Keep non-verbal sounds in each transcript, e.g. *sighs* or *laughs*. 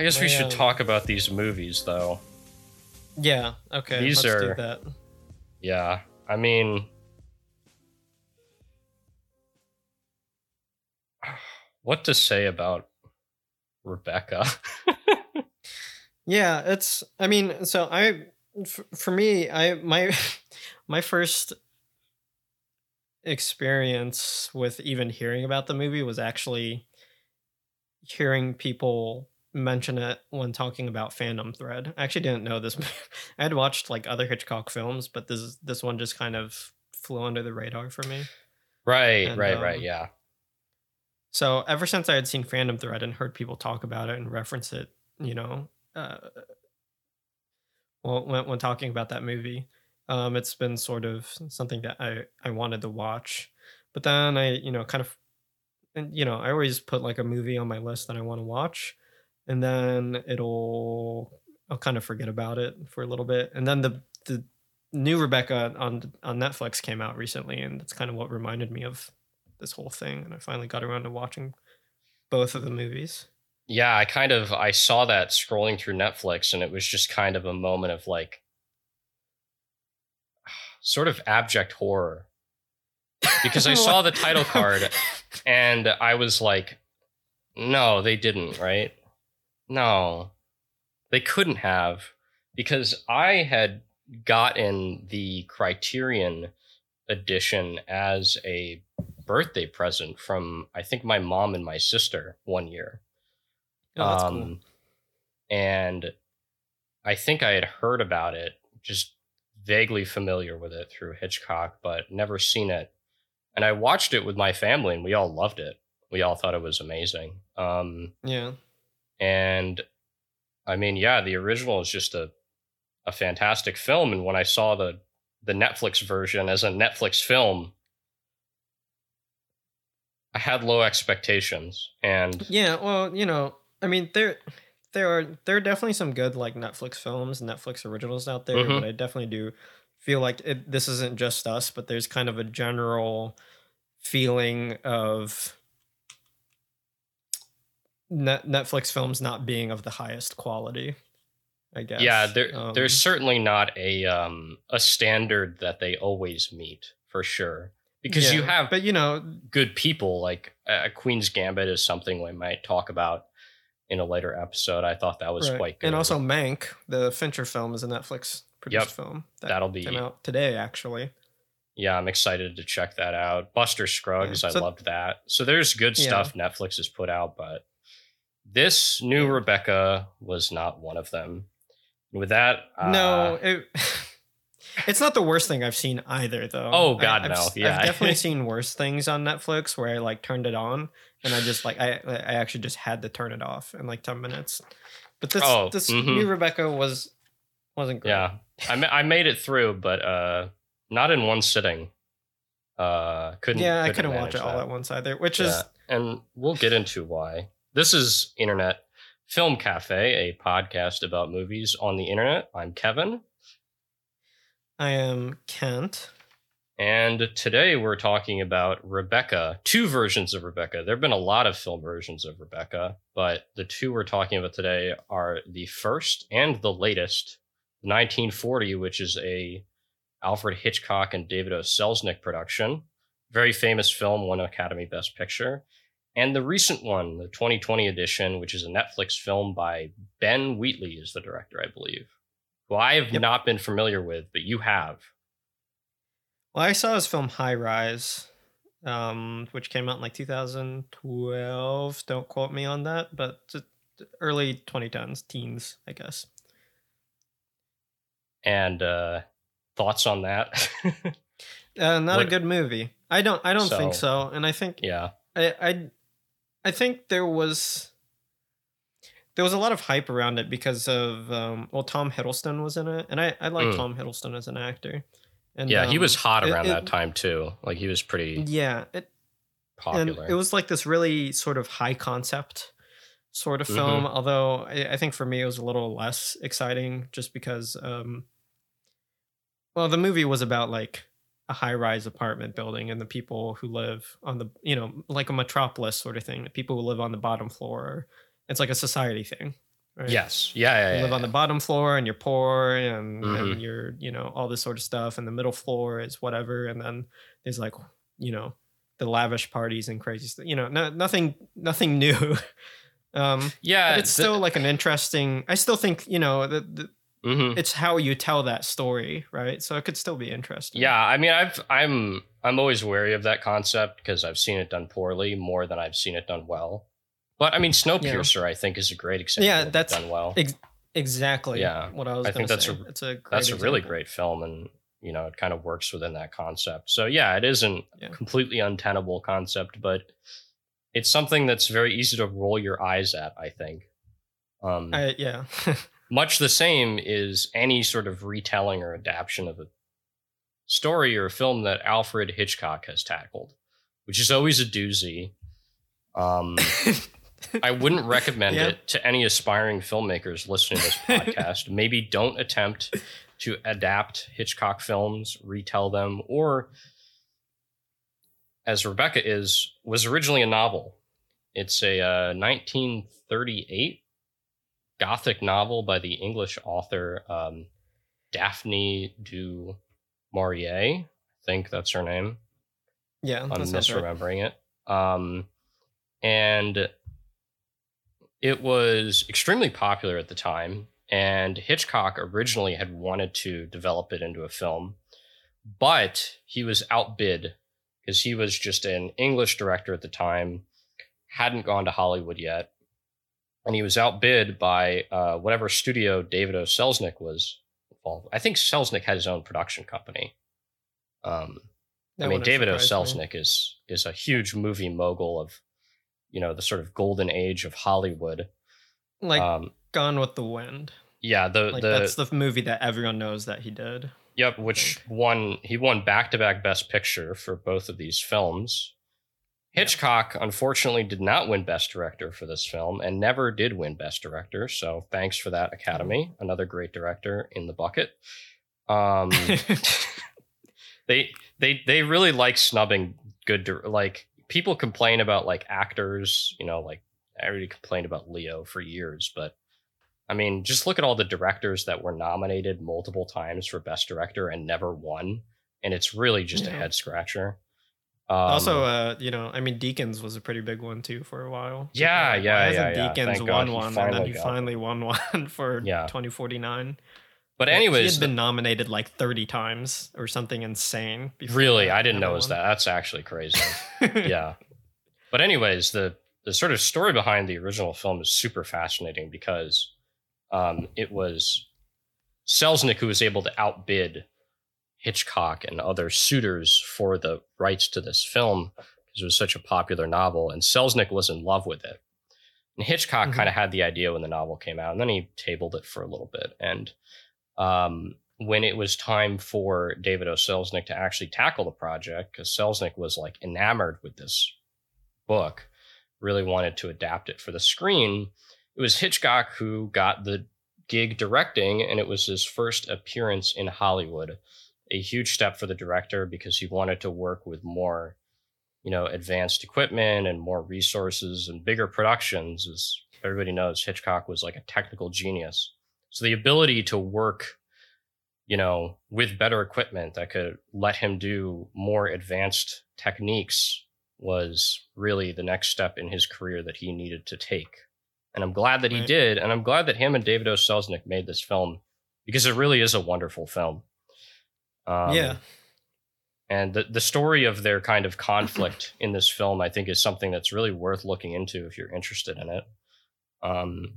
I guess we should talk about these movies, though. Yeah. Okay. These let's are- do that. Yeah, I mean, what to say about Rebecca? Yeah, it's. I mean, so I, f- for me, I my *laughs* my first experience with even hearing about the movie was actually hearing people mention it when talking about Phantom Thread. I actually didn't know this. *laughs* I had watched like other Hitchcock films, but this this one just kind of flew under the radar for me. right, And, right, right. um, Yeah, So ever since I had seen Phantom Thread and heard people talk about it and reference it, you know, uh, well, when, when talking about that movie, um, it's been sort of something that I I wanted to watch, but then I you know kind of, and you know I always put like a movie on my list that I want to watch, and then it'll I'll kind of forget about it for a little bit, and then the the new Rebecca on on Netflix came out recently, and that's kind of what reminded me of this whole thing, and I finally got around to watching both of the movies. yeah. I kind of I saw that scrolling through Netflix, and it was just kind of a moment of like, *sighs* sort of abject horror, because I *laughs* saw the title card and I was like, no, they didn't, right? No, they couldn't have, because I had gotten the Criterion edition as a birthday present from I think my mom and my sister one year. Oh, that's um, cool. And I think I had heard about it, just vaguely familiar with it through Hitchcock, but never seen it. And I watched it with my family, and we all loved it. We all thought it was amazing. Um, Yeah. And I mean, yeah, the original is just a a fantastic film. And when I saw the the Netflix version as a Netflix film, I had low expectations. And Yeah, well, you know, I mean, there, there are there are definitely some good like Netflix films, Netflix originals out there, Mhm. but I definitely do feel like it, this isn't just us, but there's kind of a general feeling of net, Netflix films not being of the highest quality. I guess. yeah, there Um, there's certainly not a um a standard that they always meet for sure. Because you have but you know, good people like uh, Queen's Gambit is something we might talk about in a later episode. I thought that was right. quite good. and also Mank, the Fincher film, is a Netflix produced Yep, film that that'll be came out today, actually. yeah, I'm excited to check that out. Buster Scruggs, Yeah, I loved that. So there's good Yeah. stuff Netflix has put out, but this new Rebecca was not one of them. With that, no, uh, it, *laughs* it's not the worst thing I've seen either, though. Oh, God, I've, no. s- Yeah. I've definitely *laughs* seen worse things on Netflix where I like turned it on and I just like I I actually just had to turn it off in like ten minutes. But this Oh, this mhm. new Rebecca was wasn't great. yeah, I ma- I made it through, but uh, not in one sitting. Uh, couldn't. yeah, I couldn't couldn't watch it all that. at once either. Which Yeah, is and we'll get into why. This is Internet Film Cafe, a podcast about movies on the internet. I'm Kevin, I am Kent. and today we're talking about Rebecca. Two versions of Rebecca. There have been a lot of film versions of Rebecca, but the two we're talking about today are the first and the latest, 1940, which is a Alfred Hitchcock and David O. Selznick production. Very famous film, won Academy Best Picture. And the recent one, the 2020 edition, which is a Netflix film by Ben Wheatley, is the director, I believe, who I have Yep. not been familiar with, but you have. Well, I saw his film High Rise, um, which came out in like 2012. Don't quote me on that, but early 2010s, teens, I guess. And uh, thoughts on that? *laughs* Uh, not What- a good movie. I don't. I don't think So- so. And I think yeah. I, I, I think there was there was a lot of hype around it because of um, well, Tom Hiddleston was in it, and I I like Mm. Tom Hiddleston as an actor. And Yeah, he was um, hot around it- that time too. Like he was pretty Yeah, it, popular. and it was like this really sort of high concept sort of Mhm. film. Although I, I think for me it was a little less exciting, just because um, well, the movie was about like a high rise apartment building and the people who live on the you know like a metropolis sort of thing. The people who live on the bottom floor. It's like a society thing, Right? Yes. Yeah. Yeah. You yeah, live on the bottom floor and you're poor and, Mhm. and you're you know all this sort of stuff and the middle floor is whatever and then there's like you know the lavish parties and crazy stuff you know no, nothing nothing new *laughs* um yeah. but it's still like an interesting i still think you know the, the, Mhm. it's how you tell that story right so it could still be interesting Yeah, I mean, I've I'm I'm always wary of that concept because I've seen it done poorly more than I've seen it done well. But I mean, Snowpiercer, I think, is a great example. Yeah, that's- done well. Ex- exactly Yeah, what i was I think that's say. a- it's a great That's a really great film, and you know, it kind of works within that concept. So yeah, it isn't Yeah. a completely untenable concept, but it's something that's very easy to roll your eyes at. I think. Um, I, yeah *laughs* much the same is any sort of retelling or adaptation of a story or a film that Alfred Hitchcock has tackled, which is always a doozy. Um, *laughs* I wouldn't recommend Yeah. it to any aspiring filmmakers listening to this *laughs* podcast. Maybe don't attempt to adapt Hitchcock films, retell them, or as Rebecca is, was originally a novel. It's a uh, 1938 Gothic novel by the English author um, Daphne du Maurier. I think that's her name. yeah I'm sounds right. misremembering it. Um, and it was extremely popular at the time. And Hitchcock originally had wanted to develop it into a film, but he was outbid because he was just an English director at the time, hadn't gone to Hollywood yet. And he was outbid by uh, whatever studio David O. Selznick was involved. I think Selznick had his own production company. Um, I mean, David O. surprise me. Selznick is is a huge movie mogul of, you know, the sort of golden age of Hollywood. like um, Gone with the Wind. yeah, the Like the that's the movie that everyone knows that he did. yep, which won he won back to back Best Picture for both of these films. Hitchcock unfortunately did not win Best Director for this film and never did win Best Director. So thanks for that, Academy. Another great director in the bucket. Um, *laughs* they they they really like snubbing good like people complain about like actors you know like i already complained about leo for years but i mean just look at all the directors that were nominated multiple times for best director and never won and it's really just a head scratcher um, also, uh, you know, I mean, Deakins was a pretty big one too for a while. Yeah, yeah, Why yeah, hasn't yeah. Deakins Thank won one, and then he finally won *laughs* one for Yeah. 2049. but he anyways he had been nominated like 30 times or something insane. before really i didn't know it was that that's actually crazy *laughs* yeah. But anyways, the the sort of story behind the original film is super fascinating because um, it was Selznick who was able to outbid Hitchcock and other suitors for the rights to this film because it was such a popular novel, and Selznick was in love with it. And Hitchcock Mhm. kind of had the idea when the novel came out, and then he tabled it for a little bit. And um, when it was time for David O. Selznick to actually tackle the project, because Selznick was like enamored with this book, really wanted to adapt it for the screen, it was Hitchcock who got the gig directing, and it was his first appearance in Hollywood. A huge step for the director because he wanted to work with more, you know, advanced equipment and more resources and bigger productions. As everybody knows, Hitchcock was like a technical genius. So the ability to work, you know, with better equipment that could let him do more advanced techniques was really the next step in his career that he needed to take. And I'm glad that he Right. did. And I'm glad that him and David O. Selznick made this film because it really is a wonderful film. Um, yeah. And the, the story of their kind of conflict *laughs* in this film, I think, is something that's really worth looking into if you're interested in it. Um,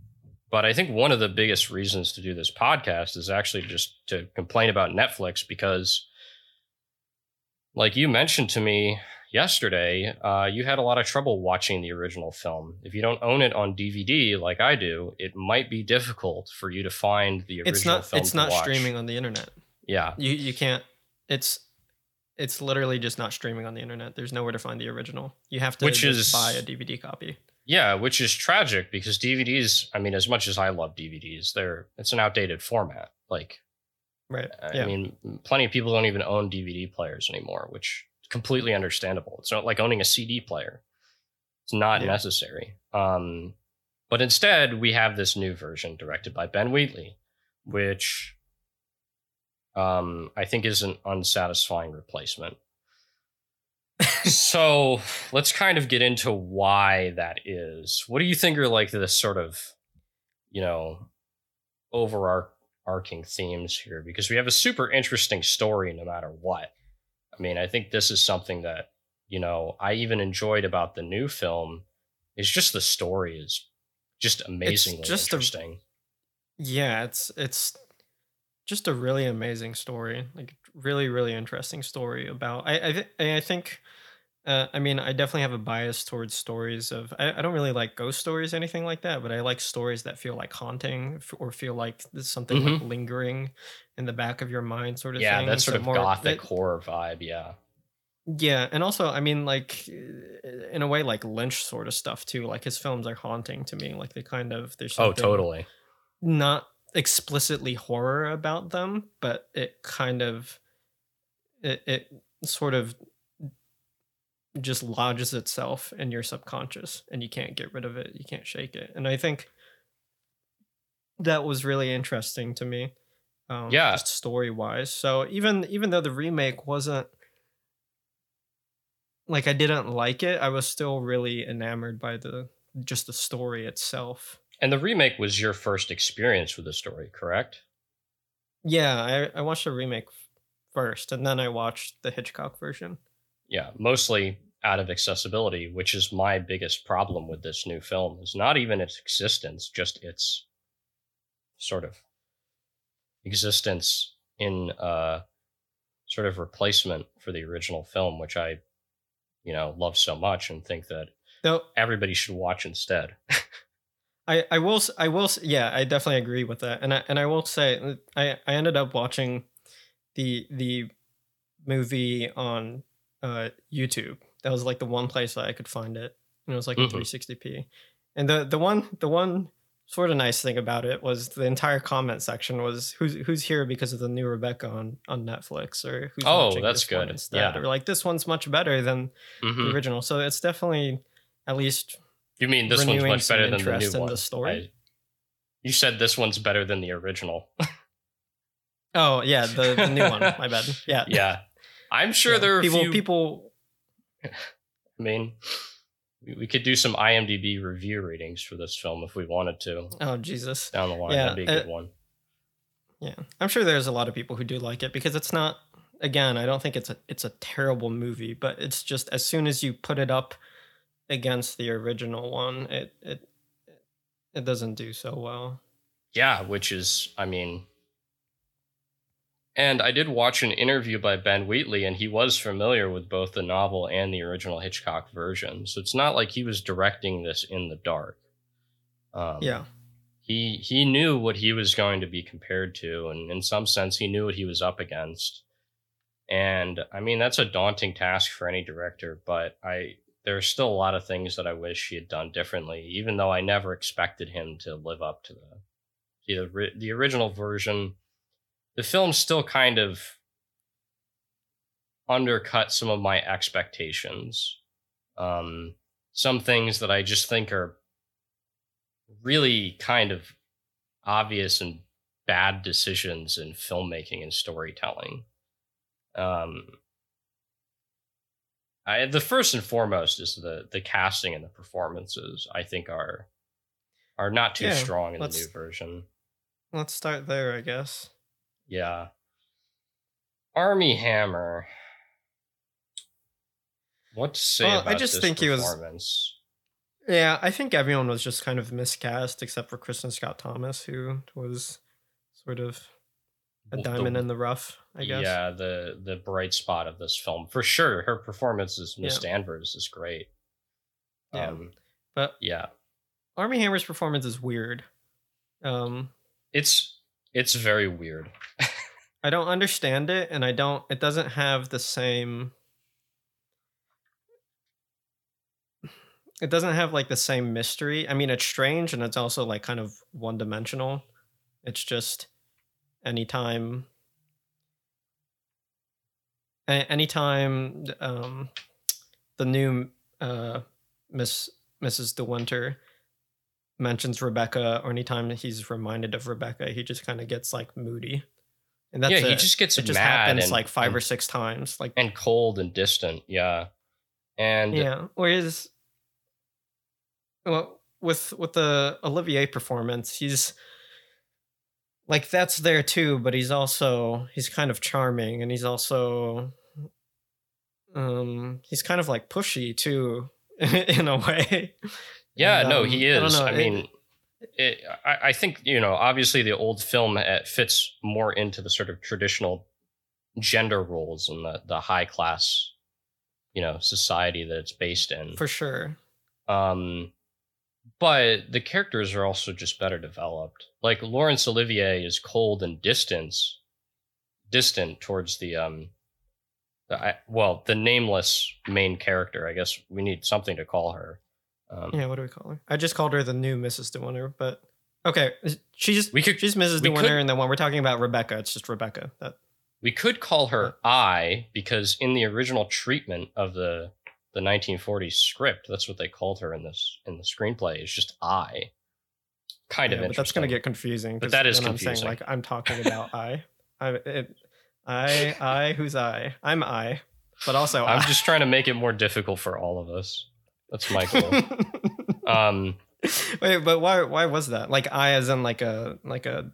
but I think one of the biggest reasons to do this podcast is actually just to complain about Netflix because, like you mentioned to me yesterday, uh, you had a lot of trouble watching the original film. If you don't own it on DVD like I do, it might be difficult for you to find the original It's not film. it's not watch. streaming on the internet. Yeah. You you can't it's it's literally just not streaming on the internet. There's nowhere to find the original. You have to Which just is- buy a DVD copy. Yeah, which is tragic because DVDs, I mean, as much as I love DVDs, they're it's an outdated format. Like, Right. I yeah. mean, plenty of people don't even own DVD players anymore, which is completely understandable. It's not like owning a CD player. It's not Yeah. necessary. Um, But instead, we have this new version directed by Ben Wheatley, which um, I think is an unsatisfying replacement. *laughs* so let's kind of get into why that is. What do you think are like the sort of, you know, overarching themes here? Because we have a super interesting story no matter what. I mean, I think this is something that, you know, I even enjoyed about the new film is just the story is just amazingly just interesting. A, yeah, it's it's just a really amazing story, like really really interesting story about. I I, th- I think. Uh, I mean, I definitely have a bias towards stories of. I, I don't really like ghost stories, anything like that, but I like stories that feel like haunting or feel like there's something mm-hmm. like lingering in the back of your mind, sort of yeah, thing. that sort so of more, gothic that, horror vibe. Yeah. Yeah, and also, I mean, like in a way, like Lynch sort of stuff too. Like his films are haunting to me. Like they kind of there's oh totally not explicitly horror about them, but it kind of it, it sort of just lodges itself in your subconscious and you can't get rid of it. You can't shake it. And I think that was really interesting to me. Um, yeah, just story wise. So even even though the remake wasn't like I didn't like it, I was still really enamored by the just the story itself. And the remake was your first experience with the story, correct? Yeah, I, I watched the remake first, and then I watched the Hitchcock version. Yeah, mostly out of accessibility, which is my biggest problem with this new film. Is not even its existence, just its sort of existence in a sort of replacement for the original film, which I, you know, love so much and think that everybody should watch instead. *laughs* I, I will I will yeah I definitely agree with that and I and I will say I I ended up watching the the movie on uh YouTube that was like the one place that I could find it and it was like mm-hmm. 360p and the the one the one sort of nice thing about it was the entire comment section was who's who's here because of the new Rebecca on on Netflix or who's oh that's good instead yeah. or like this one's much better than mm-hmm. the original so it's definitely at least you mean this one's much better than the new one? The story? I, you said this one's better than the original. *laughs* oh yeah, the, the, new one. My bad. *laughs* Yeah. Yeah. I'm sure yeah. there are people. Few... People. *laughs* I mean, we, could do some IMDb review ratings for this film if we wanted to. Oh Jesus! Down the line, yeah, that'd be a good uh, one. Yeah, I'm sure there's a lot of people who do like it because it's not. Again, I don't think it's a it's a terrible movie, but it's just as soon as you put it up against the original one, it it it doesn't do so well. Yeah, which is, I mean, and I did watch an interview by Ben Wheatley, and he was familiar with both the novel and the original Hitchcock version. So it's not like he was directing this in the dark. Um, yeah, he he knew what he was going to be compared to, and in some sense, he knew what he was up against. And I mean, that's a daunting task for any director, but I there are still a lot of things that I wish he had done differently, even though I never expected him to live up to the the, the original version. The film still kind of undercut some of my expectations. Um, some things that I just think are really kind of obvious and bad decisions in filmmaking and storytelling. Um, I, the first and foremost is the the casting and the performances. I think are are not too yeah, strong in the new version. Let's start there, I guess. Yeah. Armie Hammer. What to say well, about I just think he was. Yeah, I think everyone was just kind of miscast except for Kristin Scott Thomas, who was sort of a diamond the, in the rough, I guess. Yeah, the the bright spot of this film for sure. Her performance as Miss yeah. Danvers is great. Yeah, um, but yeah, Armie Hammer's performance is weird. Um, it's it's very weird. *laughs* I don't understand it, and I don't. It doesn't have the same. It doesn't have like the same mystery. I mean, it's strange, and it's also like kind of one dimensional. It's just anytime anytime um, the new uh, Miss Mrs. De Winter mentions Rebecca or anytime he's reminded of Rebecca, he just kind of gets like moody. And that's yeah, he it. just gets it just mad happens and, like five and, or six times. Like and cold and distant. Yeah, and yeah. Whereas, well, with with the Olivier performance, he's like that's there too, but he's also he's kind of charming, and he's also um he's kind of like pushy too *laughs* in a way. Yeah, And, no, um, he I is. know, I, it- mean, it, I, I think you know, obviously, the old film uh, fits more into the sort of traditional gender roles and the the high class, you know, society that it's based in. for sure. Um, but the characters are also just better developed. Like Laurence Olivier is cold and distant, distant towards the um, the, I, well, the nameless main character. I guess we need something to call her. Um, Yeah, what do we call her? I just called her the new Mrs. De Winter, but okay, she's We could- she's Mrs. De Winter, could- and then when we're talking about Rebecca, it's just Rebecca. That We could call her I because in the original treatment of the the 1940s script, that's what they called her in this in the screenplay. Is just I. Kind yeah, of but that's gonna get confusing. But that is then I'm confusing. saying like I'm talking about I, I, it, I, I, who's I? I'm I, but also I'm I. just trying to make it more difficult for all of us. That's my goal. *laughs* um, Wait, but why? Why was that? Like I, as in like a like a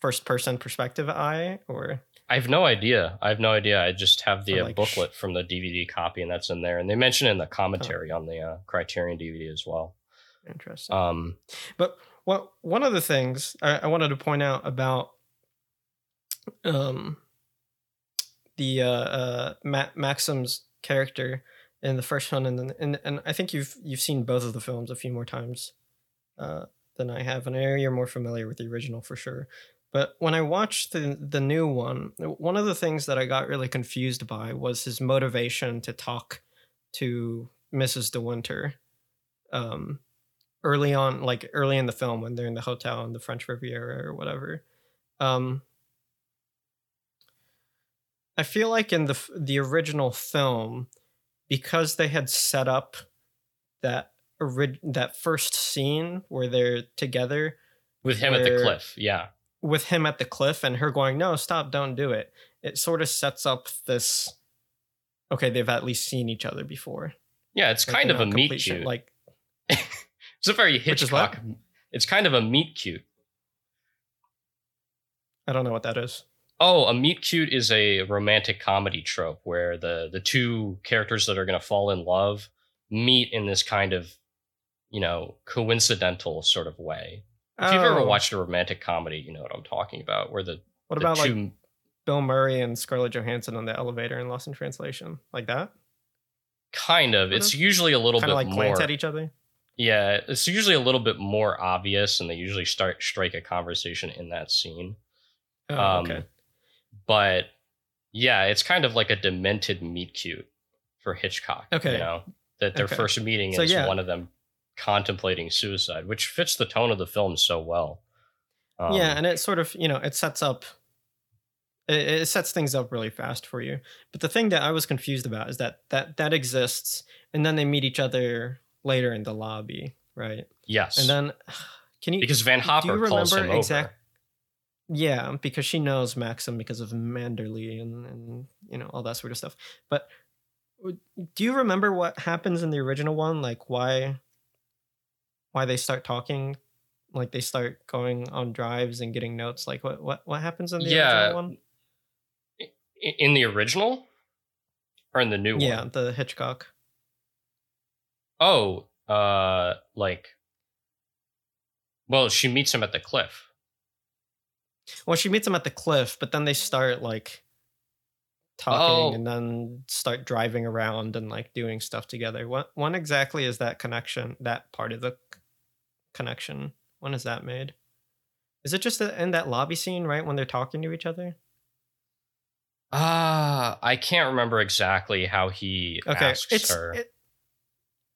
first person perspective I, or I have no idea. I have no idea. I just have the uh, like booklet from the DVD copy, and that's in there. And they mention it in the commentary on the uh, Criterion DVD as well. interesting. Um, But what one of the things I, I wanted to point out about um the uh, uh Ma- Maxim's character in the first one and then and, and I think you've you've seen both of the films a few more times uh than I have and I know you're more familiar with the original for sure. But when I watched the the new one, one of the things that I got really confused by was his motivation to talk to Mrs. De Winter. Um early on like early in the film when they're in the hotel in the french riviera or whatever um i feel like in the the original film because they had set up that ori- that first scene where they're together with him at the cliff, yeah. With him at the cliff and her going no stop don't do it it sort of sets up this okay they've at least seen each other before Yeah, it's Like, kind of a meet cute. like *laughs* it's a very? Hitchcock. It's kind of a meet cute. i don't know what that is Oh, a meet cute is a romantic comedy trope where the the two characters that are going to fall in love meet in this kind of, you know, coincidental sort of way. If you've ever Oh, watched a romantic comedy, you know what I'm talking about. Where the, what the about like Bill Murray and Scarlett Johansson on the elevator in Lost in Translation, like that. kind of, it's usually a little Kind bit like more. glance at each other. Yeah, it's usually a little bit more obvious, and they usually start strike a conversation in that scene. Oh, Um, okay. But yeah, it's kind of like a demented meet cute for Hitchcock. Okay. You know, that their Okay. first meeting So, is yeah. one of them contemplating suicide, which fits the tone of the film so well. Um, yeah, and it sort of you know it sets up. It, it sets things up really fast for you. But the thing that I was confused about is that that that exists, and then they meet each other later in the lobby, right? yes. And then *sighs* can you because Van do Hopper you calls him remember over. exact- Yeah, because she knows Maxim because of Manderley and and you know all that sort of stuff. But do you remember what happens in the original one? Like why why they start talking? Like they start going on drives and getting notes. Like what what what happens in the Yeah, original one? In the original, or in the new one? Yeah, the Hitchcock. Oh, uh, like. Well, she meets him at the cliff. Well, she meets him at the cliff, but then they start like Oh. talking and then start driving around and like doing stuff together. What when exactly is that connection? That part of the connection? When is that made? Is it just in that lobby scene, right, when they're talking to each other? Ah, I can't remember exactly how he Okay, asks it's her. it-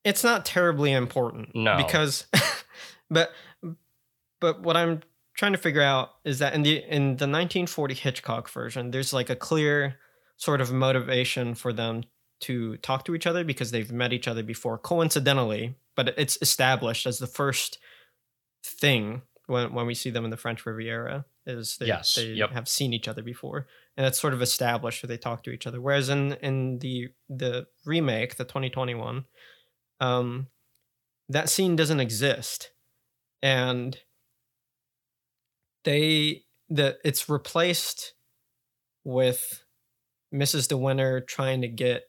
it's not terribly important. No. because, *laughs* but but what I'm trying to figure out is that in the in the 1940 Hitchcock version, there's like a clear sort of motivation for them to talk to each other because they've met each other before, coincidentally, but it's established as the first thing when when we see them in the French Riviera is they, Yes, they yep. have seen each other before and it's sort of established that they talk to each other whereas in in the the remake the 2021 um that scene doesn't exist and they the it's replaced with Mrs. De Winter trying to get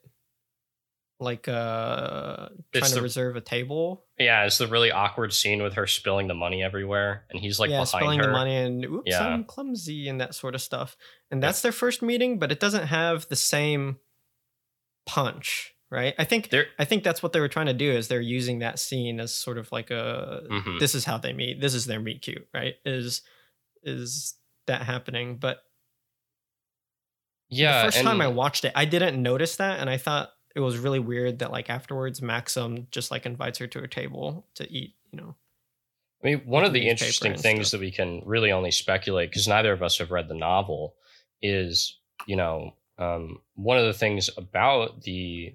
like uh It's trying to the- reserve a table Yeah, it's the really awkward scene with her spilling the money everywhere, and he's like yeah, behind spilling her. the money and oops, Yeah. I'm clumsy and that sort of stuff. And that's their first meeting, but it doesn't have the same punch, right? I think There- I think that's what they were trying to do is they're using that scene as sort of like a Mhm. this is how they meet. This is their meet cute, right? Is is that happening? But Yeah, the first time I watched it, I didn't notice that, and I thought it was really weird that like afterwards Maxim just like invites her to a table to eat, you know. I mean, one of the interesting things stuff. that we can really only speculate, because neither of us have read the novel, is, you know, um, one of the things about the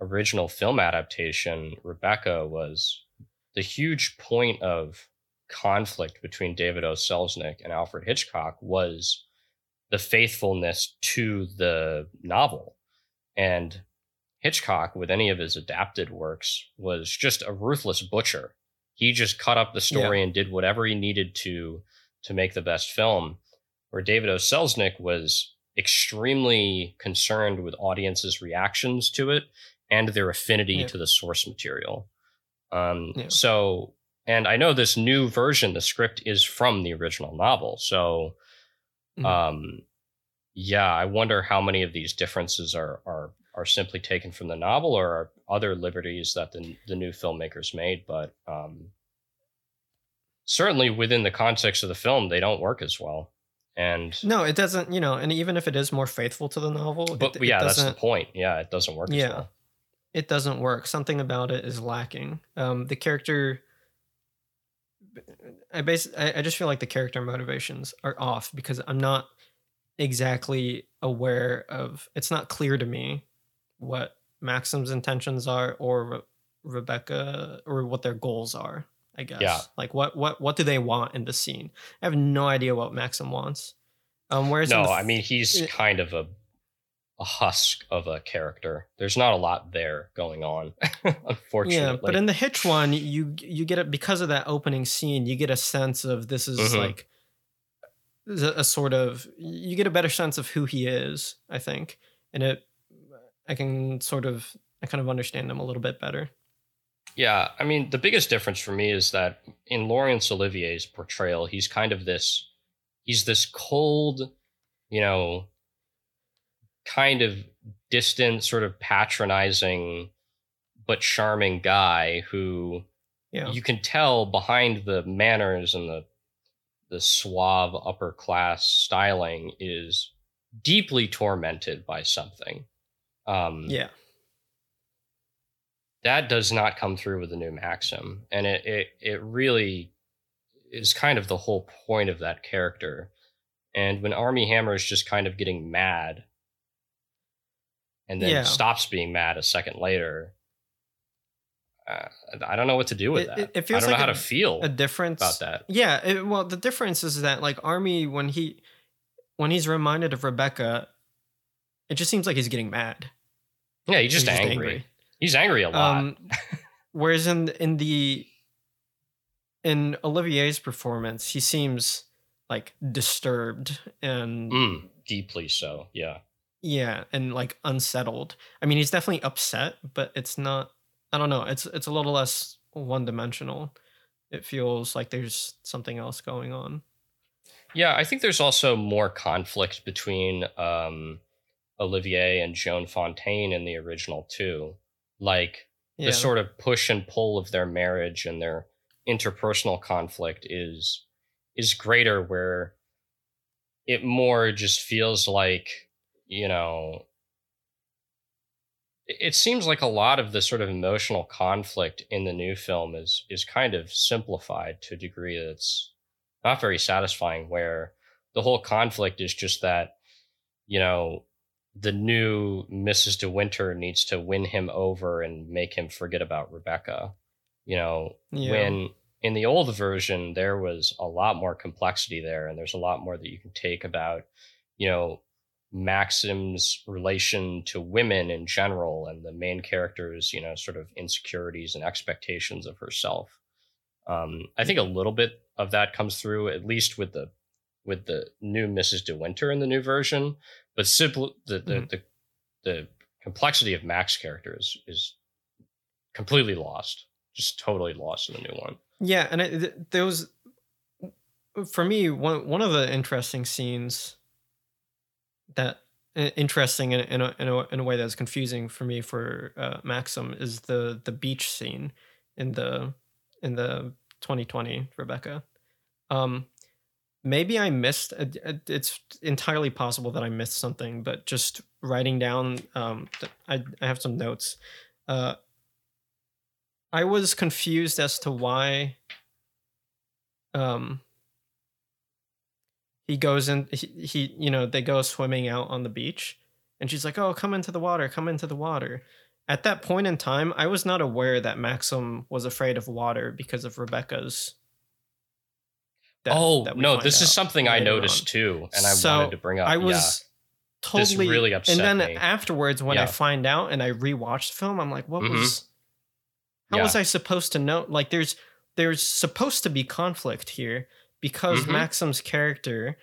original film adaptation, Rebecca, was the huge point of conflict between David O. Selznick and Alfred Hitchcock was the faithfulness to the novel. And Hitchcock, with any of his adapted works, was just a ruthless butcher. He just cut up the story and did whatever he needed to to make the best film. Where David O. Selznick was extremely concerned with audiences' reactions to it and their affinity Yeah. to the source material. Um, Yeah. So, and I know this new version, the script is from the original novel. So, Mhm. um, yeah, I wonder how many of these differences are are are simply taken from the novel or are other liberties that the the new filmmakers made. But um, certainly within the context of the film, they don't work as well. And No, it doesn't, you know, and even if it is more faithful to the novel, but it, it yeah, that's the point. Yeah, it doesn't work Yeah. as well. it doesn't work. Something about it is lacking. Um, the character, I base, I, I just feel like the character motivations are off because I'm not exactly aware of. It's not clear to me what Maxim's intentions are or Re- Rebecca or what their goals are. I guess. Yeah. Like what what what do they want in the scene? I have no idea what Maxim wants. Um, whereas No, the I f- mean he's eh, kind of a a husk of a character. There's not a lot there going on, *laughs* unfortunately. Yeah, but in the Hitch one, you you get it because of that opening scene. You get a sense of this is Mhm. like a, a sort of you get a better sense of who he is. I think, and it I can sort of I kind of understand him a little bit better. Yeah, I mean, the biggest difference for me is that in Laurence Olivier's portrayal, he's kind of this he's this cold, you know, kind of distant, sort of patronizing but charming guy who Yeah, you can tell behind the manners and the the suave upper class styling is deeply tormented by something. Um yeah, that does not come through with the new Maxim, and it it it really is kind of the whole point of that character. And when Armie Hammer is just kind of getting mad, and then Yeah. stops being mad a second later, uh, I don't know what to do with It- that. it- it I feels don't know like how a- to feel a difference about that. Yeah, it, well, the difference is that like Armie when he when he's reminded of Rebecca, it just seems like he's getting mad. Yeah, he's just, He's angry. He's angry a lot. Um, *laughs* whereas in in the in Olivier's performance, he seems like disturbed and Mm, deeply so. Yeah. yeah, and like unsettled. I mean, he's definitely upset, but it's not. I don't know. It's it's a little less one dimensional. It feels like there's something else going on. Yeah, I think there's also more conflict between um, Olivier and Joan Fontaine in the original too. Like Yeah, the sort of push and pull of their marriage and their interpersonal conflict is is greater where it more just feels like, you know, it it seems like a lot of the sort of emotional conflict in the new film is is kind of simplified to a degree that's not very satisfying where the whole conflict is just that you know the new Mrs. De Winter needs to win him over and make him forget about Rebecca. You know, Yeah. when in the old version there was a lot more complexity there, and there's a lot more that you can take about, you know, Maxim's relation to women in general and the main character's, you know, sort of insecurities and expectations of herself. Um, I think a little bit of that comes through, at least with the with the new Mrs. De Winter in the new version. But simple the the, Mhm. the the complexity of Mac's character is, is completely lost, just totally lost in the new one. Yeah, and it, th- there was for me one one of the interesting scenes that interesting in, in, a, in, a, in a way that's confusing for me for uh, Maxim is the the beach scene in the in the 2020 Rebecca. Um, maybe I missed. it- it- It's entirely possible that I missed something, but just writing down, um, I I have some notes. Uh, I was confused as to why um he goes in he, he you know they go swimming out on the beach and she's like oh come into the water come into the water at that point in time i was not aware that maxim was afraid of water because of rebecca's death oh that no, this is something I noticed on. too, and I So, wanted to bring up. i yeah. was This totally really upset and then me. afterwards when i find out and i rewatched the film i'm like what Mhm. was how Yeah. was i supposed to know like there's there's supposed to be conflict here because Mhm. maxim's character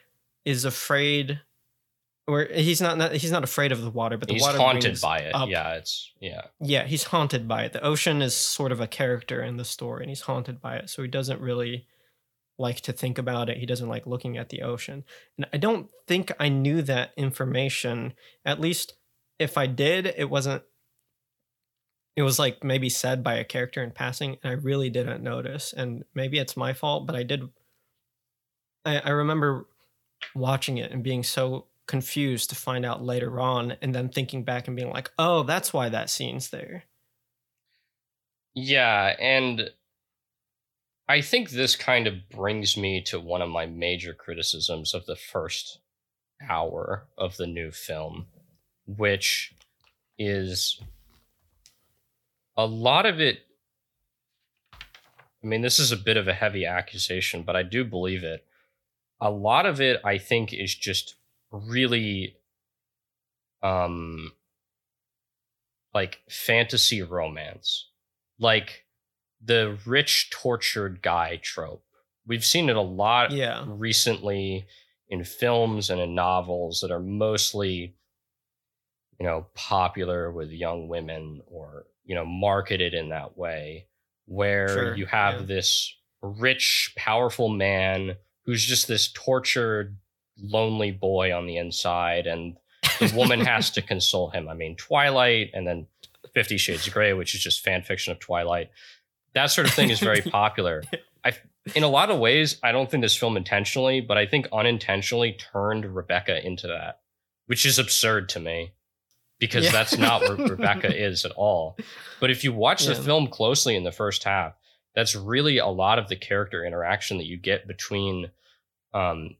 is afraid or he's not, not he's not afraid of the water but the He's water haunted by it. up- Yeah, it's yeah. yeah he's haunted by it the ocean is sort of a character in the story and he's haunted by it so he doesn't really like to think about it. He doesn't like looking at the ocean. And i don't think i knew that information. At least if i did it wasn't it was like maybe said by a character in passing and i really didn't notice. And maybe it's my fault but i did i, I remember watching it and being so confused to find out later on and then thinking back and being like oh that's why that scene's there. Yeah, and I think this kind of brings me to one of my major criticisms of the first hour of the new film, which is a lot of it. I mean, this is a bit of a heavy accusation, but I do believe it. A lot of it, I think, is just really um like fantasy romance like the rich tortured guy trope. We've seen it a lot yeah. recently in films and in novels that are mostly you know popular with young women or you know marketed in that way where Sure, you have yeah. this rich powerful man who's just this tortured lonely boy on the inside and the woman has to *laughs* console him. I mean twilight and then 50 shades of gray which is just fan fiction of twilight that sort of thing is very *laughs* popular. I in a lot of ways i don't think this film intentionally but i think unintentionally turned rebecca into that which is absurd to me because Yeah. that's not what *laughs* rebecca is at all. But if you watch the film closely in the first half that's really a lot of the character interaction that you get between um,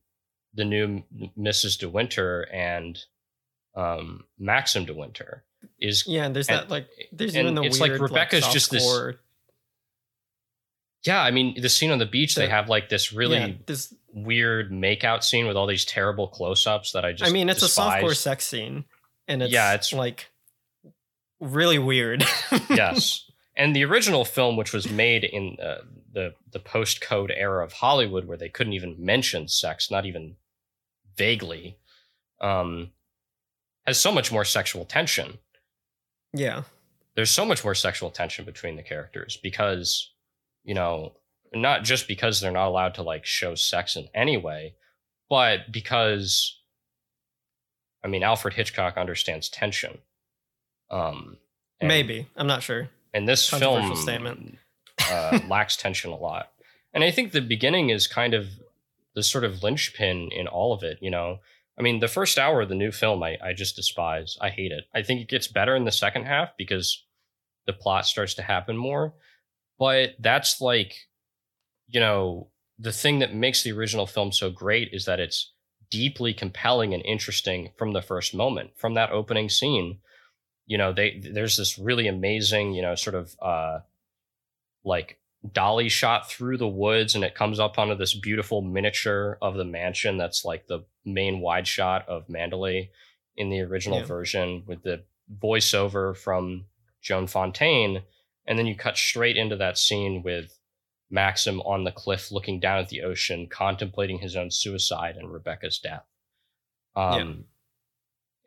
the new M- mrs de winter and um, maxim de winter is yeah and there's And- that like there's even the it's like weird Rebecca's just this- yeah i mean the scene on the beach they have like this really yeah, this weird makeout scene with all these terrible close-ups that I just I mean, it's despise. a softcore sex scene, and it's Yeah, it's- like really weird. *laughs* yes. And the original film, which was made in uh, the the post code era of Hollywood, where they couldn't even mention sex, not even vaguely, um, has so much more sexual tension. yeah, There's so much more sexual tension between the characters because, you know, not just because they're not allowed to like show sex in any way, but because, I mean, Alfred Hitchcock understands tension. Um, maybe I'm not sure. and this film statement. uh, *laughs* lacks tension a lot. And I think the beginning is kind of the sort of linchpin in all of it. You know, I mean, the first hour of the new film, I, I just despise. I hate it. I think it gets better in the second half because the plot starts to happen more. But that's like, you know, the thing that makes the original film so great is that it's deeply compelling and interesting from the first moment, from that opening scene you know they there's this really amazing you know sort of uh like dolly shot through the woods and it comes up onto this beautiful miniature of the mansion that's like the main wide shot of Manderley in the original Yeah. version with the voiceover from Joan Fontaine and then you cut straight into that scene with Maxim on the cliff looking down at the ocean contemplating his own suicide and Rebecca's death. Um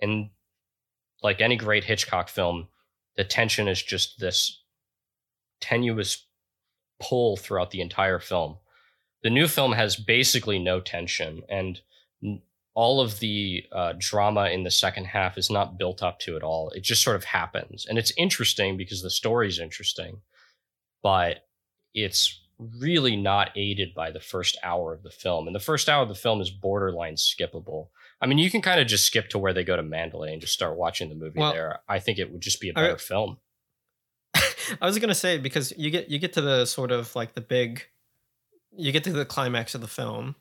and like any great Hitchcock film the tension is just this tenuous pull throughout the entire film. The new film has basically no tension, and all of the uh, drama in the second half is not built up to at all. It just sort of happens, and it's interesting because the story's interesting, but it's really not aided by the first hour of the film. And the first hour of the film is borderline skippable. I mean, you can kind of just skip to where they go to Manderley and just start watching the movie Well, there. I think it would just be a better film. *laughs* I was gonna say because you get you get to the sort of like the big, you get to the climax of the film,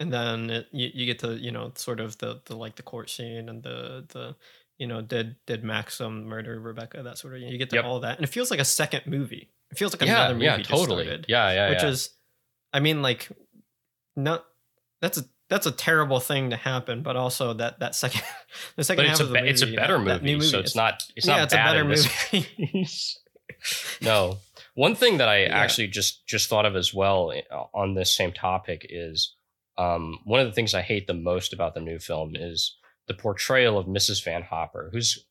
and then it, you you get to you know sort of the the like the court scene and the the you know did did Maxim murder Rebecca that sort of you get to Yep. all that and it feels like a second movie. It feels like Yeah, another movie yeah, totally. started, Yeah, yeah, which yeah. is, I mean like, not that's a that's a terrible thing to happen, but also that that second *laughs* the second half it's a of the movie, it's a better that- that movie, new so it's not it's yeah, not it's a bad better movie. *laughs* no, *laughs* one thing that I Yeah. actually just just thought of as well eh, on this same topic is um, one of the things I hate the most about the new film is the portrayal of Mrs. Van Hopper, who's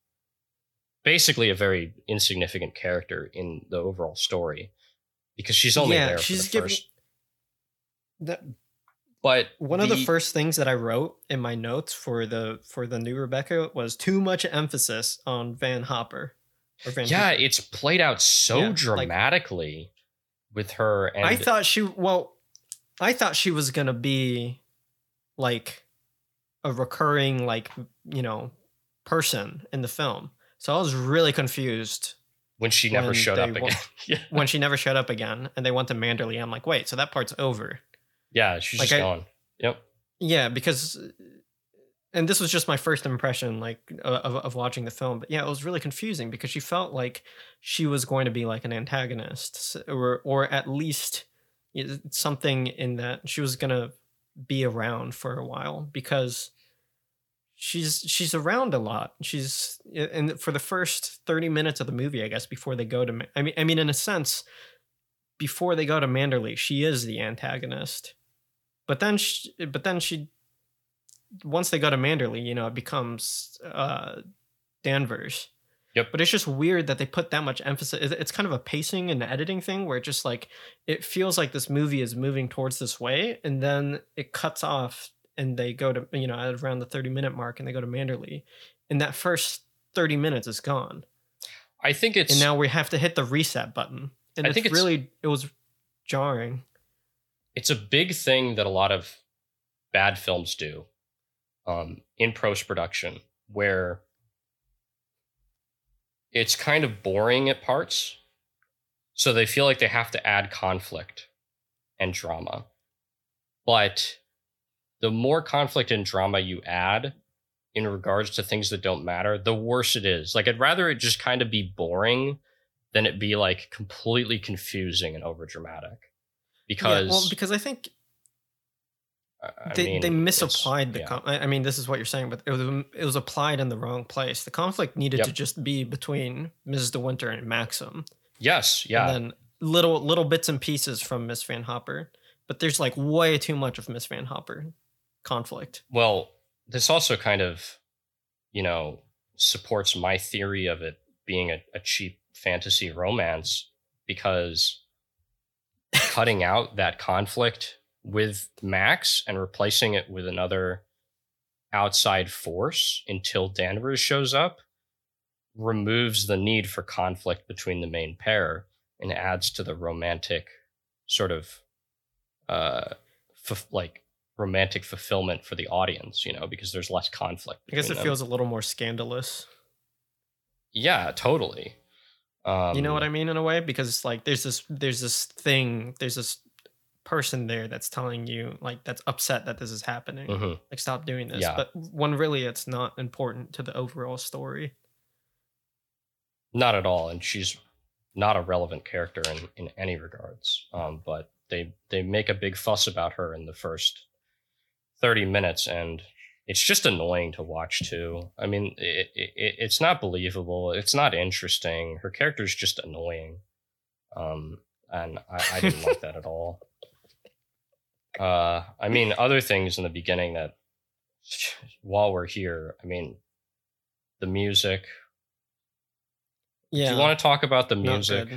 basically a very insignificant character in the overall story because she's only Yeah, there she's for the given- first. that But One of the first things that I wrote in my notes for the for the new Rebecca was too much emphasis on Van Hopper. Or Van yeah, Hooper. it's played out so Yeah, like- dramatically with her. And I thought she well, I thought she was gonna be like a recurring like you know person in the film. So I was really confused when she never when showed up again. *laughs* yeah. when she never showed up again, and they went to Manderley. I'm like, wait, so that part's over. Yeah, she's Like just I- gone. Yep. Yeah, because and this was just my first impression like of of watching the film, but yeah, it was really confusing because she felt like she was going to be like an antagonist or or at least something in that she was to be around for a while because she's she's around a lot. She's and for the first 30 minutes of the movie, I guess before they go to I mean I mean in a sense before they go to Manderley, she is the antagonist. But then she, but then she once they go to Manderley, you know, it becomes uh Danvers. Yep. But it's just weird that they put that much emphasis. It's kind of a pacing and editing thing where it just like it feels like this movie is moving towards this way, and then it cuts off, and they go to you know at around the thirty minute mark, and they go to Manderley, and that first thirty minutes is gone, I think it's and now we have to hit the reset button, and I it's think it's- really it was jarring. it's a big thing that a lot of bad films do um, in post production, where it's kind of boring at parts, so they feel like they have to add conflict and drama. But the more conflict and drama you add in regards to things that don't matter, the worse it is. Like I'd rather it just kind of be boring than it be like completely confusing and overdramatic. Because yeah, well, because I think I- they, mean, they misapplied the yeah. com- I I mean this is what you're saying but it was it was applied in the wrong place the conflict needed Yep. to just be between Mrs. De Winter and Maxim Yes, yeah. and then little little bits and pieces from Miss Van Hopper but there's like way too much of Miss Van Hopper conflict well, this also kind of, you know, supports my theory of it being a, a cheap fantasy romance because *laughs* cutting out that conflict with Max and replacing it with another outside force until Danvers shows up removes the need for conflict between the main pair and adds to the romantic sort of uh f- like romantic fulfillment for the audience you know because there's less conflict I guess it them. feels a little more scandalous. Yeah totally. Um you know what I mean in a way? Because it's like there's this there's this thing there's this person there that's telling you like that's upset that this is happening mhm. like stop doing this Yeah. but when really it's not important to the overall story not at all and she's not a relevant character in, in any regards. Um, but they they make a big fuss about her in the first 30 minutes and it's just annoying to watch too. I mean, it, it, it's not believable. It's not interesting. Her character's just annoying. Um, and I, I didn't like that at *laughs* all. Uh, I mean, other things in the beginning that, while we're here, I mean, the music. Yeah. Do you want to talk about the music?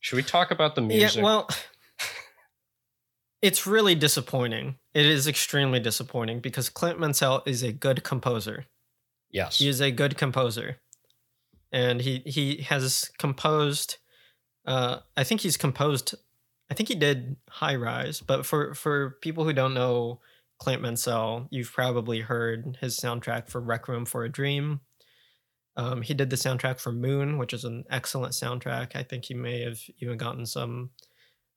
Should we talk about the music? Yeah, well, it's really disappointing. It is extremely disappointing because Clint Mansell is a good composer. yes. He is a good composer, and he he has composed. Uh, I think he's composed. I think he did High Rise, but for for people who don't know Clint Mansell, you've probably heard his soundtrack for Requiem for a Dream. Um, he did the soundtrack for Moon, which is an excellent soundtrack. I think he may have even gotten some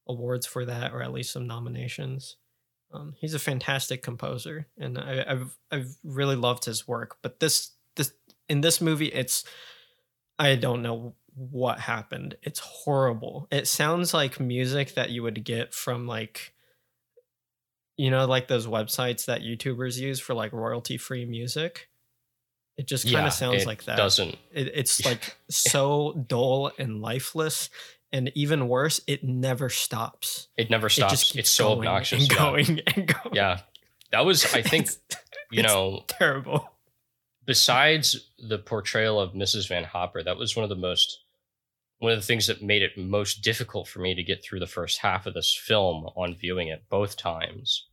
awards for that, or at least some nominations. Um, he's a fantastic composer, and I, I've I've really loved his work. But this this in this movie, it's I don't know what happened. It's horrible. It sounds like music that you would get from like you know like those websites that YouTubers use for like royalty free music. It just kind Yeah, of sounds it like that. Doesn't. It, it's *laughs* like so dull and lifeless, and even worse, it never stops. It never stops. keeps It's so obnoxious. and yeah. going and *laughs* going. Yeah. That was, I think, you know, terrible. besides the portrayal of Mrs. Van Hopper, that was one of the most one of the things that made it most difficult for me to get through the first half of this film on viewing it both times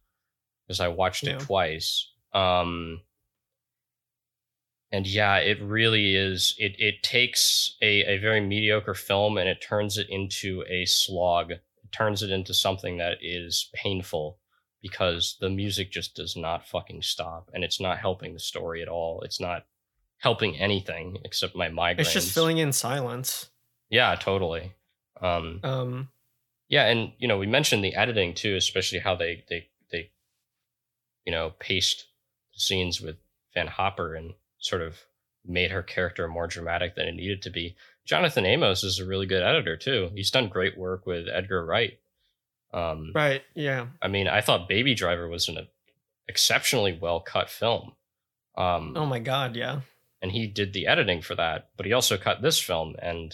because I watched it twice. Um and yeah, it really is it it takes a, a very mediocre film and it turns it into a slog. It turns it into something that is painful because the music just does not fucking stop and it's not helping the story at all. It's not helping anything except my migraines. It's just filling in silence. Yeah, totally. Um, Um, yeah, and you know, we mentioned the editing too, especially how they they they you know paced scenes with Van Hopper and sort of made her character more dramatic than it needed to be. Jonathan Amos is a really good editor too. He's done great work with Edgar Wright. Um, right. Yeah. I mean, I thought Baby Driver was an exceptionally well cut film. Um, Oh my God. Yeah. and he did the editing for that, but he also cut this film. And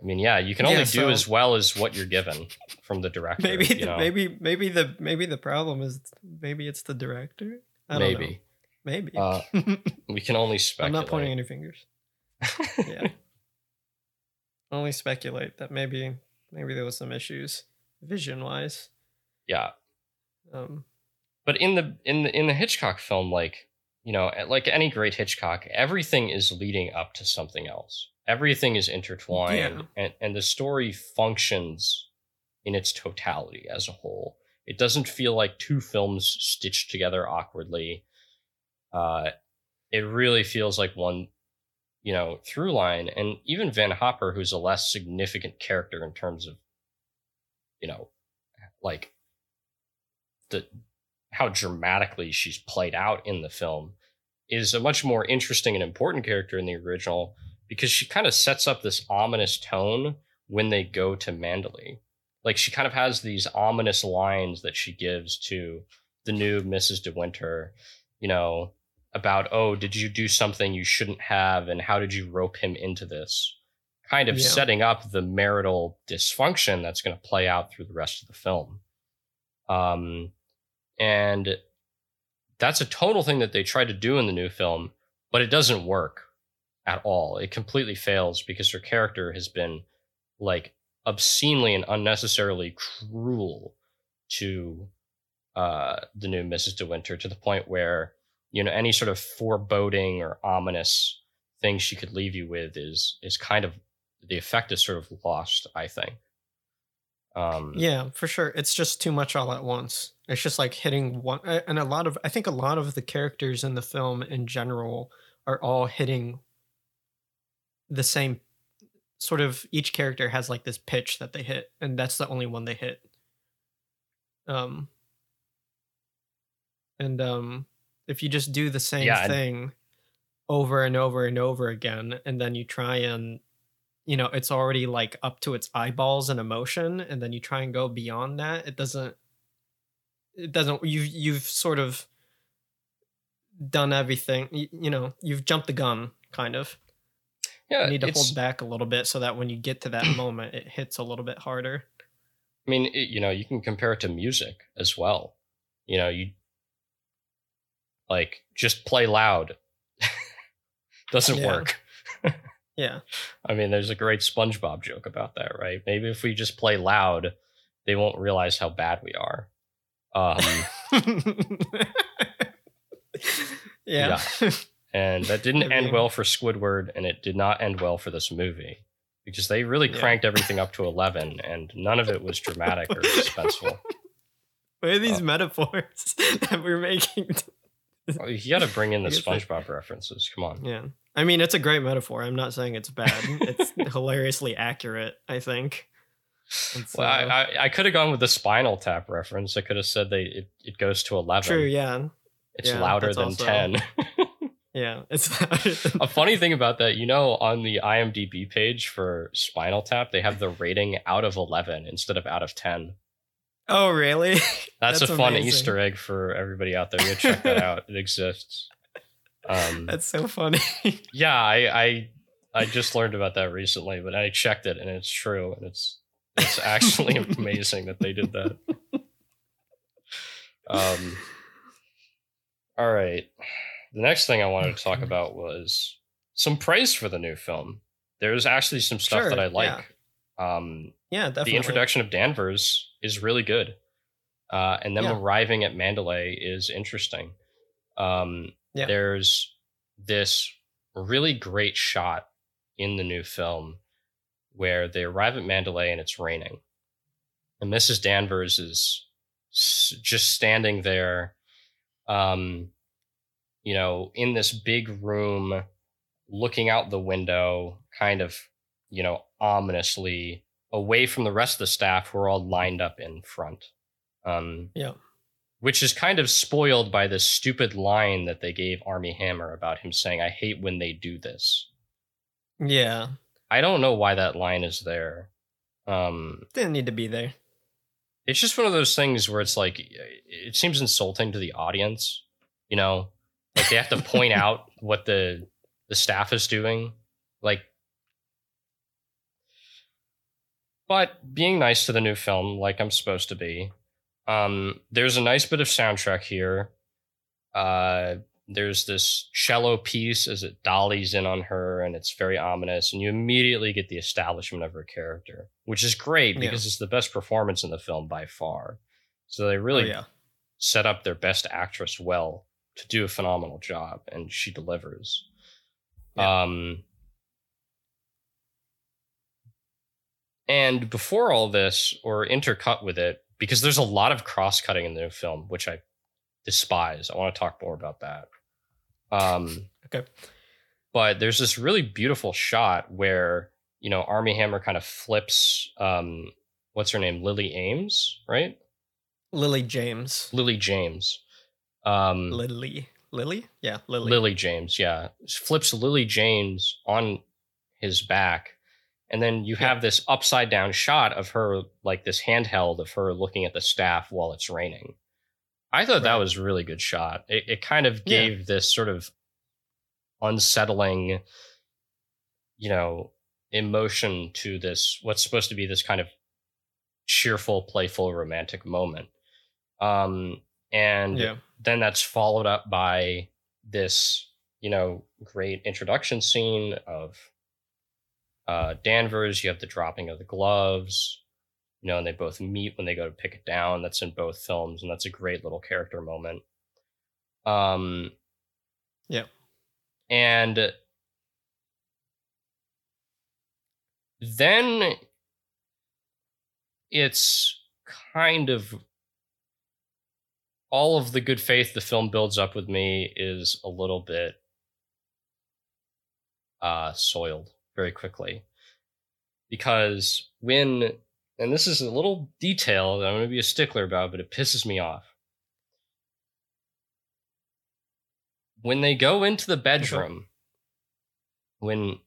I mean, yeah, you can only Yeah, do as well as what you're given from the *laughs* director. Maybe. you know? maybe. Maybe the. Maybe the problem is. Maybe it's the director. I don't maybe Know. Maybe. Uh, *laughs* we can only speculate. I'm not pointing any fingers. *laughs* Yeah. Only speculate that maybe. Maybe there was some issues, vision wise. yeah, Um. but in the in the in the Hitchcock film, like you know, like any great Hitchcock, everything is leading up to something else. Everything is intertwined, Yeah. and and the story functions in its totality as a whole. It doesn't feel like two films stitched together awkwardly. Uh, it really feels like one, you know, through line. And even Van Hopper, who's a less significant character in terms of, you know, like the how dramatically she's played out in the film, is a much more interesting and important character in the original because she kind of sets up this ominous tone when they go to Manderley like she kind of has these ominous lines that she gives to the new Mrs. De Winter, you know, about oh, did you do something you shouldn't have, and how did you rope him into this? Kind of Yeah. setting up the marital dysfunction that's going to play out through the rest of the film. Um, and that's a total thing that they tried to do in the new film, but it doesn't work at all. It completely fails because her character has been like obscenely and unnecessarily cruel to uh, the new Mrs. De Winter to the point where you know any sort of foreboding or ominous thing she could leave you with is is kind of the effect is sort of lost. I think. Um, Yeah, for sure. It's just too much all at once. It's just like hitting one, and a lot of I think a lot of the characters in the film in general are all hitting the same sort of. Each character has like this pitch that they hit, and that's the only one they hit. Um, and um, if you just do the same Yeah, thing over and over and over again, and then you try and you know it's already like up to its eyeballs in emotion and then you try and go beyond that it doesn't it doesn't you've you've sort of done everything you, you know you've jumped the gun kind of Yeah, you need to hold back a little bit so that when you get to that *clears throat* moment it hits a little bit harder I mean, it, you know, you can compare it to music as well. You know, you like just play loud. *laughs* Doesn't Yeah. work. *laughs* yeah I mean, there's a great SpongeBob joke about that, right? Maybe if we just play loud, they won't realize how bad we are. Um, *laughs* yeah, and that didn't *laughs* end well for Squidward, and it did not end well for this movie because they really Yeah. cranked everything up *laughs* to 11, and none of it was dramatic or suspenseful. what are these Uh, metaphors *laughs* that we're making Oh, You got to bring in the I guess I- SpongeBob references. Come on. Yeah. I mean, it's a great metaphor. I'm not saying it's bad. It's hilariously accurate, I think. And Well, I, I, I could have gone with the Spinal Tap reference. I could have said they it, it goes to 11. True, yeah. It's Yeah, louder than also- 10. Yeah. It's *laughs* a funny thing about that, you know, on the IMDb page for Spinal Tap, they have the rating out of 11 instead of out of 10. Oh, really? That's, *laughs* That's a fun amazing. Easter egg for everybody out there. You check that *laughs* out. It exists. Um, That's so funny. yeah, I, I I just learned about that recently, but I checked it and it's true, and it's it's actually amazing that they did that. Um. All right, the next thing I wanted to talk about was some praise for the new film. There's actually some stuff that I like. Um, yeah, definitely. the introduction of Danvers is really good, uh, and them Yeah. arriving at Manderley is interesting. Um, Yeah. There's this really great shot in the new film where they arrive at Manderley and it's raining, and Mrs. Danvers is s- just standing there, um, you know, in this big room, looking out the window, kind of, you know, ominously away from the rest of the staff who are all lined up in front. Um, Yeah. which is kind of spoiled by this stupid line that they gave Armie Hammer about him saying, I hate when they do this. Yeah. I don't know why that line is there. Um, Didn't need to be there. it's just one of those things where it's like, it seems insulting to the audience, you know? Like they have to point out what the the staff is doing. Like, but being nice to the new film, like I'm supposed to be, um, there's a nice bit of soundtrack here. Uh, there's this cello piece as it dollies in on her, and it's very ominous, and you immediately get the establishment of her character, which is great Yeah. because it's the best performance in the film by far. So they really oh, yeah. set up their best actress well to do a phenomenal job, and she delivers. Yeah. Um, and before all this, or intercut with it, because there's a lot of cross cutting in the film, which I despise. I want to talk more about that. Um, *laughs* Okay. but there's this really beautiful shot where you know Armie Hammer kind of flips. Um, what's her name? Lily Ames, right? Lily James. Lily James. Um, Lily. Lily? Yeah, Lily. Lily James, yeah, flips Lily James on his back, and then you Yeah. have this upside down shot of her, like this handheld of her looking at the staff while it's raining. I thought that was a really good shot. It, it kind of Yeah. gave this sort of unsettling, you know, emotion to this what's supposed to be this kind of cheerful, playful, romantic moment. Um, and Yeah. Then that's followed up by this, you know, great introduction scene of uh, Danvers. You have the dropping of the gloves, you know, and they both meet when they go to pick it down. That's in both films, and that's a great little character moment. Um, Yeah. and then it's kind of all of the good faith the film builds up with me is a little bit uh, soiled very quickly because when and this is a little detail that I'm going to be a stickler about, but it pisses me off. When they go into the bedroom, when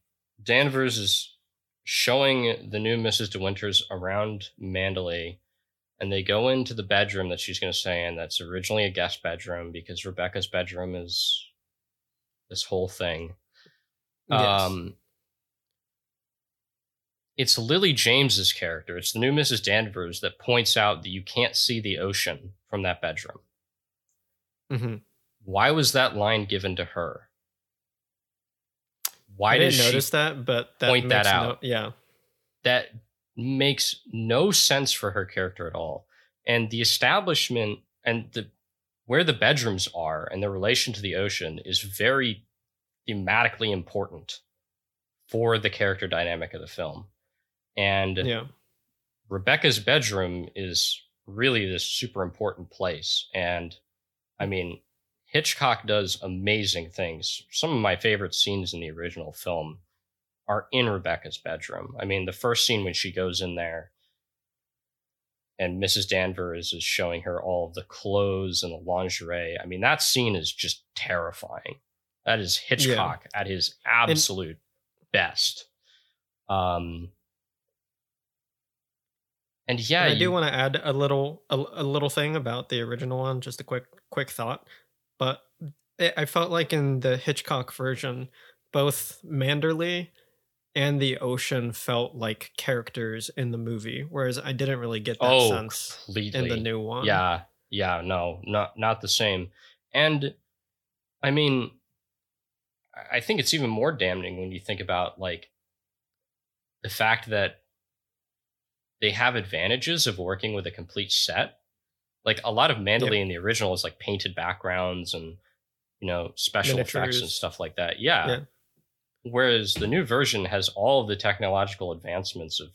Danvers is showing the new Mrs. De Winters around Manderley, and they go into the bedroom that she's going to stay in. That's originally a guest bedroom because Rebecca's bedroom is this whole thing. Yes. Um, it's Lily James's character. It's the new Mrs. Danvers that points out that you can't see the ocean from that bedroom. mm-hmm. Why was that line given to her? Why I didn't she notice that, but that point that makes no- out? yeah. that makes no sense for her character at all. And the establishment and the where the bedrooms are and their relation to the ocean is very thematically important for the character dynamic of the film. And Yeah. Rebecca's bedroom is really this super important place. And I mean, Hitchcock does amazing things. Some of my favorite scenes in the original film are in Rebecca's bedroom. I mean, the first scene when she goes in there and Mrs. Danvers is showing her all of the clothes and the lingerie. I mean, that scene is just terrifying. That is Hitchcock at his absolute best. Um, and yeah, And I do want to add a little a, a little thing about the original one, just a quick quick thought. But it, I felt like in the Hitchcock version, both Manderley and the ocean felt like characters in the movie, whereas I didn't really get that oh, sense completely. in the new one. Yeah, yeah, no, not not the same. And I mean, I- think it's even more damning when you think about like the fact that they have advantages of working with a complete set. Like a lot of Manderley in the original is like painted backgrounds and you know special effects and stuff like that. Yeah. Yeah. Whereas the new version has all of the technological advancements of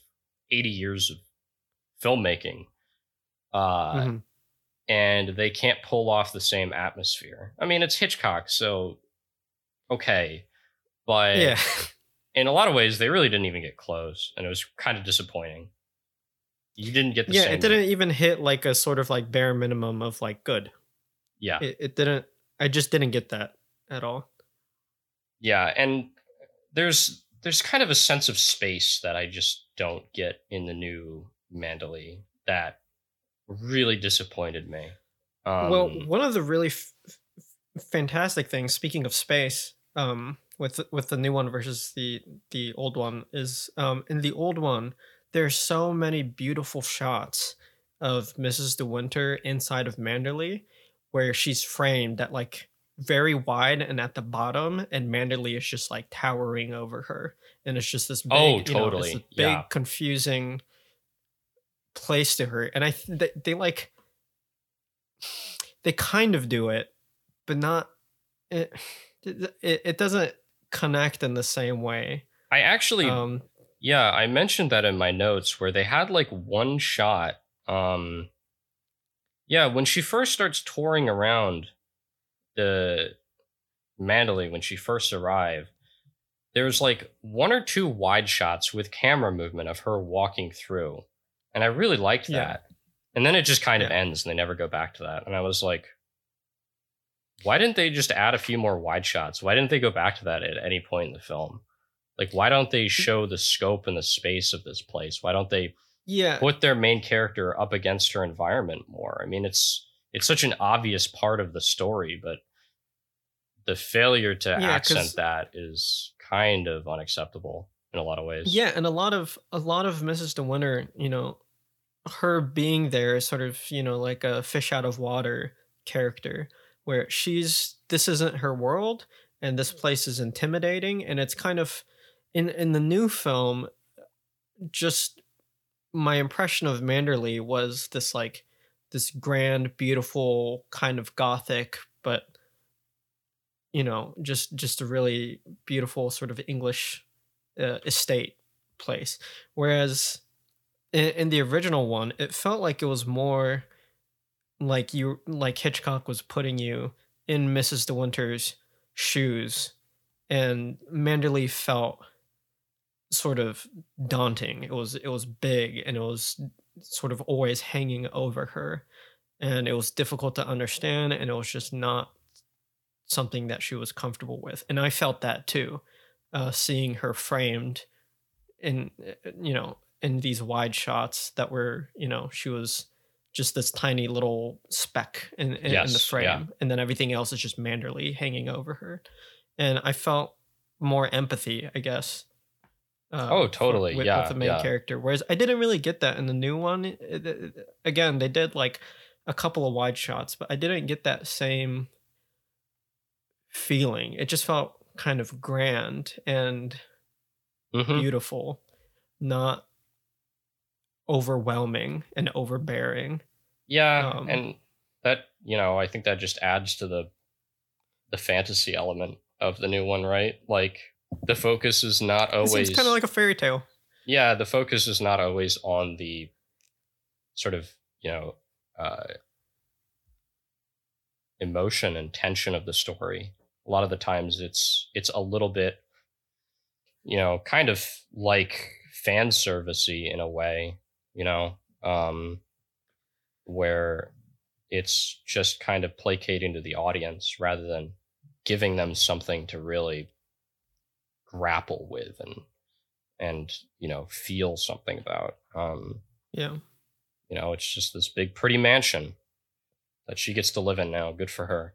80 years of filmmaking. Uh, Mhm. and they can't pull off the same atmosphere. I mean, it's Hitchcock, so okay, but yeah. in a lot of ways, they really didn't even get close, and it was kind of disappointing. You didn't get the yeah, it didn't even hit like a sort of like bare minimum of like good. Yeah, It, it didn't. I just didn't get that at all. yeah, and there's there's kind of a sense of space that I just don't get in the new Manderley that really disappointed me. Um, well, one of the really f- f- fantastic things, speaking of space, um, with with the new one versus the the old one, is um, in the old one, there's so many beautiful shots of Mrs. De Winter inside of Manderley, where she's framed at like very wide and at the bottom, and Manderley is just like towering over her, and it's just this big, Oh, you know, this big Yeah. confusing place to her, and I th- they, they like they kind of do it, but not it. It, it doesn't connect in the same way. I actually Um, Yeah, I mentioned that in my notes where they had like one shot. Um Yeah, when she first starts touring around the Manderley when she first arrived, there's like one or two wide shots with camera movement of her walking through. And I really liked Yeah. that. And then it just kind of ends and they never go back to that. And I was like, why didn't they just add a few more wide shots? Why didn't they go back to that at any point in the film? Like, why don't they mm. show the scope and the space of this place? Why don't they yeah, put their main character up against her environment more? I mean, it's it's such an obvious part of the story, but the failure to Yeah, accent that is kind of unacceptable in a lot of ways. yeah, and a lot of a lot of Mrs. De Winter, you know, her being there is sort of you know like a fish out of water character, where she's this isn't her world, and this place is intimidating, and it's kind of in in the new film, just my impression of Manderley was this like this grand, beautiful kind of gothic, but you know, just just a really beautiful sort of English uh, estate place. Whereas in, in the original one, it felt like it was more like you like Hitchcock was putting you in Mrs. De Winter's shoes, and Manderley felt sort of daunting. It was it was big and it was sort of always hanging over her, and it was difficult to understand, and it was just not something that she was comfortable with. And I felt that too, uh, seeing her framed in uh, you know in these wide shots that were you know she was just this tiny little speck in, in, in the frame yeah. and then everything else is just Manderley hanging over her and i felt more empathy i guess uh, Oh, for- totally. with, Yeah, with the main yeah. character whereas i didn't really get that in the new one It- it- it- again they did like a couple of wide shots but i didn't get that same feeling it just felt kind of grand and Mhm. beautiful, not overwhelming and overbearing. Yeah, Um, and that you know, I think that just adds to the the fantasy element of the new one, right? Like the focus is not always seems kind of like a fairy tale. yeah, the focus is not always on the sort of you know uh, emotion and tension of the story. A lot of the times, it's it's a little bit, you know, kind of like fan servicey in a way, you know, um, where it's just kind of placating to the audience rather than giving them something to really grapple with and and you know feel something about. Um Yeah. you know it's just this big pretty mansion that she gets to live in now. Good for her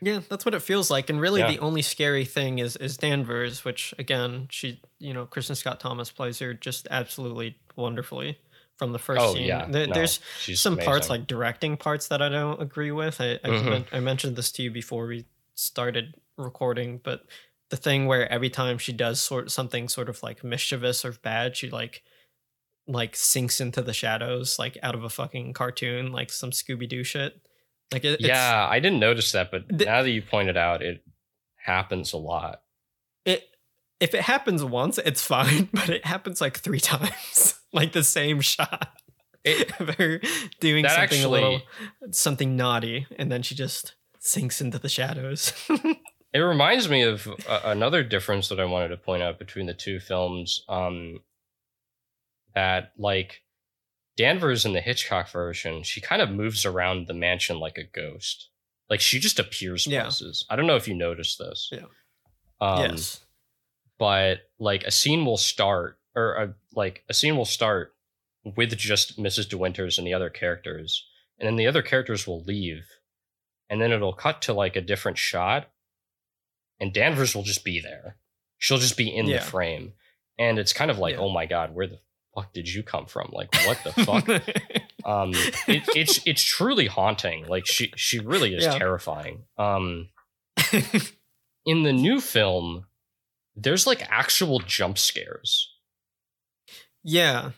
Yeah, that's what it feels like. And really Yeah. the only scary thing is is Danvers, which again, she you know, Kristin Scott Thomas plays her just absolutely wonderfully from the first oh scene. yeah There- no, There's some parts like directing parts that I don't agree with. I I, Mhm. men- I mentioned this to you before we started recording, but the thing where every time she does sort something sort of like mischievous or bad, she like like sinks into the shadows like out of a fucking cartoon, like some Scooby Doo shit. Like it, it's, yeah i didn't notice that but now that you pointed out it happens a lot it if it happens once, it's fine, *laughs* but it happens like three times, *laughs* like the same shot. It- *laughs* of her doing something a little something naughty, and then she just sinks into the shadows. It reminds me of uh, another difference that I wanted to point out between the two films. Um, that like Danvers in the Hitchcock version, she kind of moves around the mansion like a ghost. Like she just appears Yeah. places. I don't know if you noticed this. Yeah. Um, yes. But like a scene will start, or a, like a scene will start with just Mrs. De Winters and the other characters, and then the other characters will leave, and then it'll cut to like a different shot, and Danvers will just be there. She'll just be in Yeah. the frame, and it's kind of like, Yeah. oh my god, where the fuck did you come from? Like, what the fuck? *laughs* um, it, it's it's truly haunting. Like she she really is Yeah. terrifying. Um, *laughs* in the new film, there's like actual jump scares. yeah,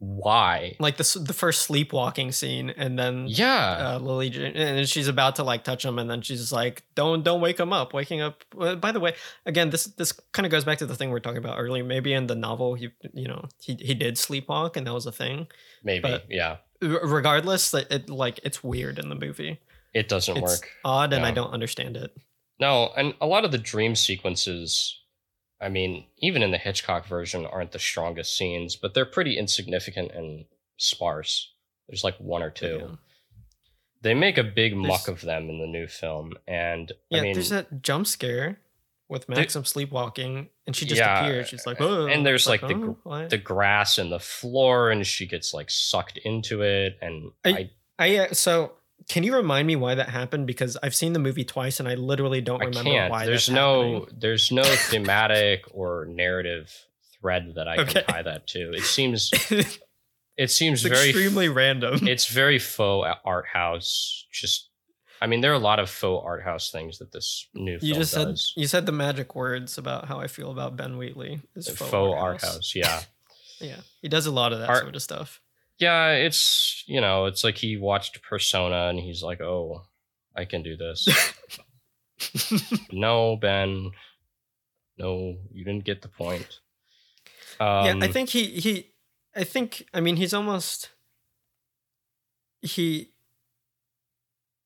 Why? like the the first sleepwalking scene, and then Yeah. uh, Lily, and she's about to like touch him, and then she's like, "Don't, don't wake him up." Waking up. well, By the way, again, this this kind of goes back to the thing we are talking about earlier. Maybe in the novel, he, you know, he he did sleepwalk, and that was a thing. maybe. but- yeah. Regardless, it, it like it's weird in the movie. It doesn't It's work. odd, and I don't understand it. No, and a lot of the dream sequences, I mean, even in the Hitchcock version, aren't the strongest scenes, but they're pretty insignificant and sparse. There's like one or two. Yeah. They make a big muck of them in the new film, and Yeah, I mean, there's that jump scare with Maxim sleepwalking, and she just Yeah, appears. She's like, and there's, it's like, the "Oh, gr- what?" the grass and the floor, and she gets like sucked into it, and I- I I uh, so can you remind me why that happened? Because I've seen the movie twice, and I literally don't I remember can't. why. There's no there's no *laughs* thematic or narrative thread that I Okay. can tie that to. It seems *laughs* it seems it's very extremely random. it's very faux art house. Just I mean, there are a lot of faux art house things that this new you film just said does. you said the magic words about how I feel about Ben Wheatley. Is faux, faux, art house. Yeah. *laughs* Yeah, he does a lot of that Art- sort of stuff. Yeah, it's you know, it's like he watched Persona and he's like, "Oh, I can do this." *laughs* no, Ben. No, you didn't get the point. Um, yeah, I think he he I think I mean he's almost he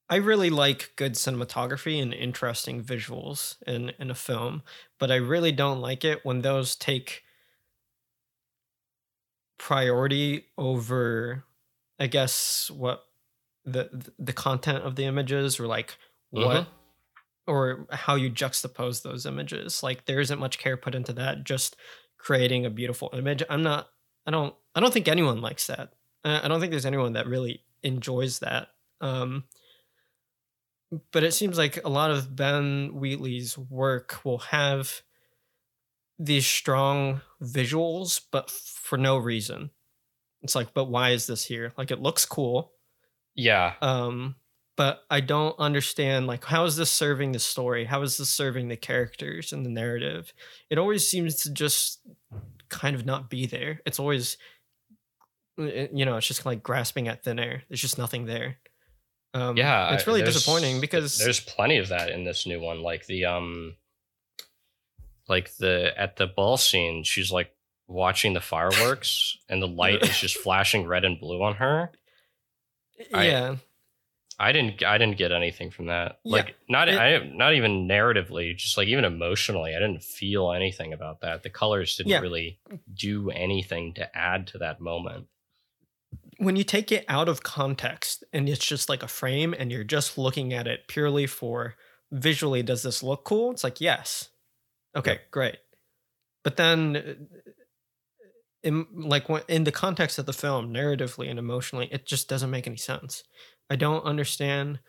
I really like good cinematography and interesting visuals in in a film, but I really don't like it when those take priority over I guess what the the content of the images or like what or how you juxtapose those images. Like there isn't much care put into that. Just creating a beautiful image. I'm not. I don't. I don't think anyone likes that. I don't think there's anyone that really enjoys that. Um, but it seems like a lot of Ben Wheatley's work will have these strong visuals, but for no reason. It's like, but why is this here? Like, it looks cool. Yeah. Um, but I don't understand like how is this serving the story? How is this serving the characters and the narrative? It always seems to just kind of not be there. It's always you know, it's just like grasping at thin air. There's just nothing there. Um, yeah, it's really disappointing because there's plenty of that in this new one. Like the um, like the at the ball scene, she's like watching the fireworks, and the light is just *laughs* flashing red and blue on her. Yeah, I, I didn't. I didn't get anything from that. Yeah, like not. It, I not even narratively. Just like even emotionally, I didn't feel anything about that. The colors didn't yeah. really do anything to add to that moment when you take it out of context and it's just like a frame and you're just looking at it purely for visually does this look cool it's like yes okay great. But then uh, in like in the context of the film narratively and emotionally it just doesn't make any sense. I don't understand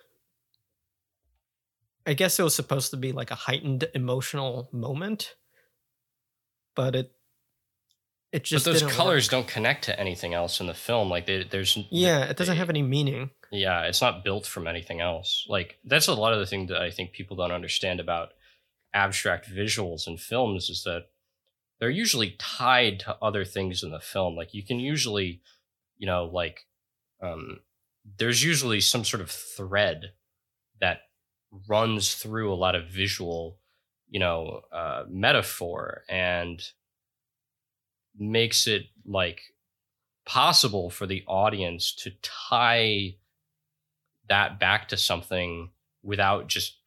i guess it was supposed to be like a heightened emotional moment but it it just but those colors work. don't connect to anything else in the film like they, there's yeah it doesn't they, have any meaning. Yeah it's not built from anything else. Like that's a lot of the thing that i think people don't understand about abstract visuals in films is that they're usually tied to other things in the film. Like you can usually you know like um there's usually some sort of thread that runs through a lot of visual you know uh metaphor and makes it like possible for the audience to tie that back to something without just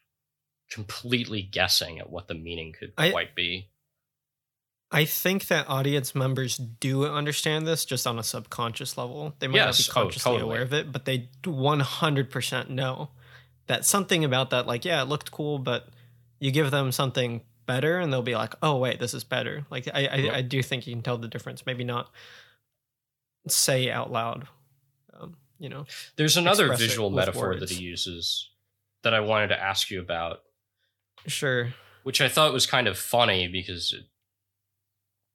completely guessing at what the meaning could I, quite be. I think that audience members do understand this just on a subconscious level. They might yes, not be oh, consciously oh, totally. aware of it, but they 100% know that something about that, like, yeah, it looked cool, but you give them something better and they'll be like oh wait this is better like i I, I, do think you can tell the difference maybe not say out loud um, you know there's another visual metaphor words. that he uses that i wanted to ask you about sure which i thought was kind of funny because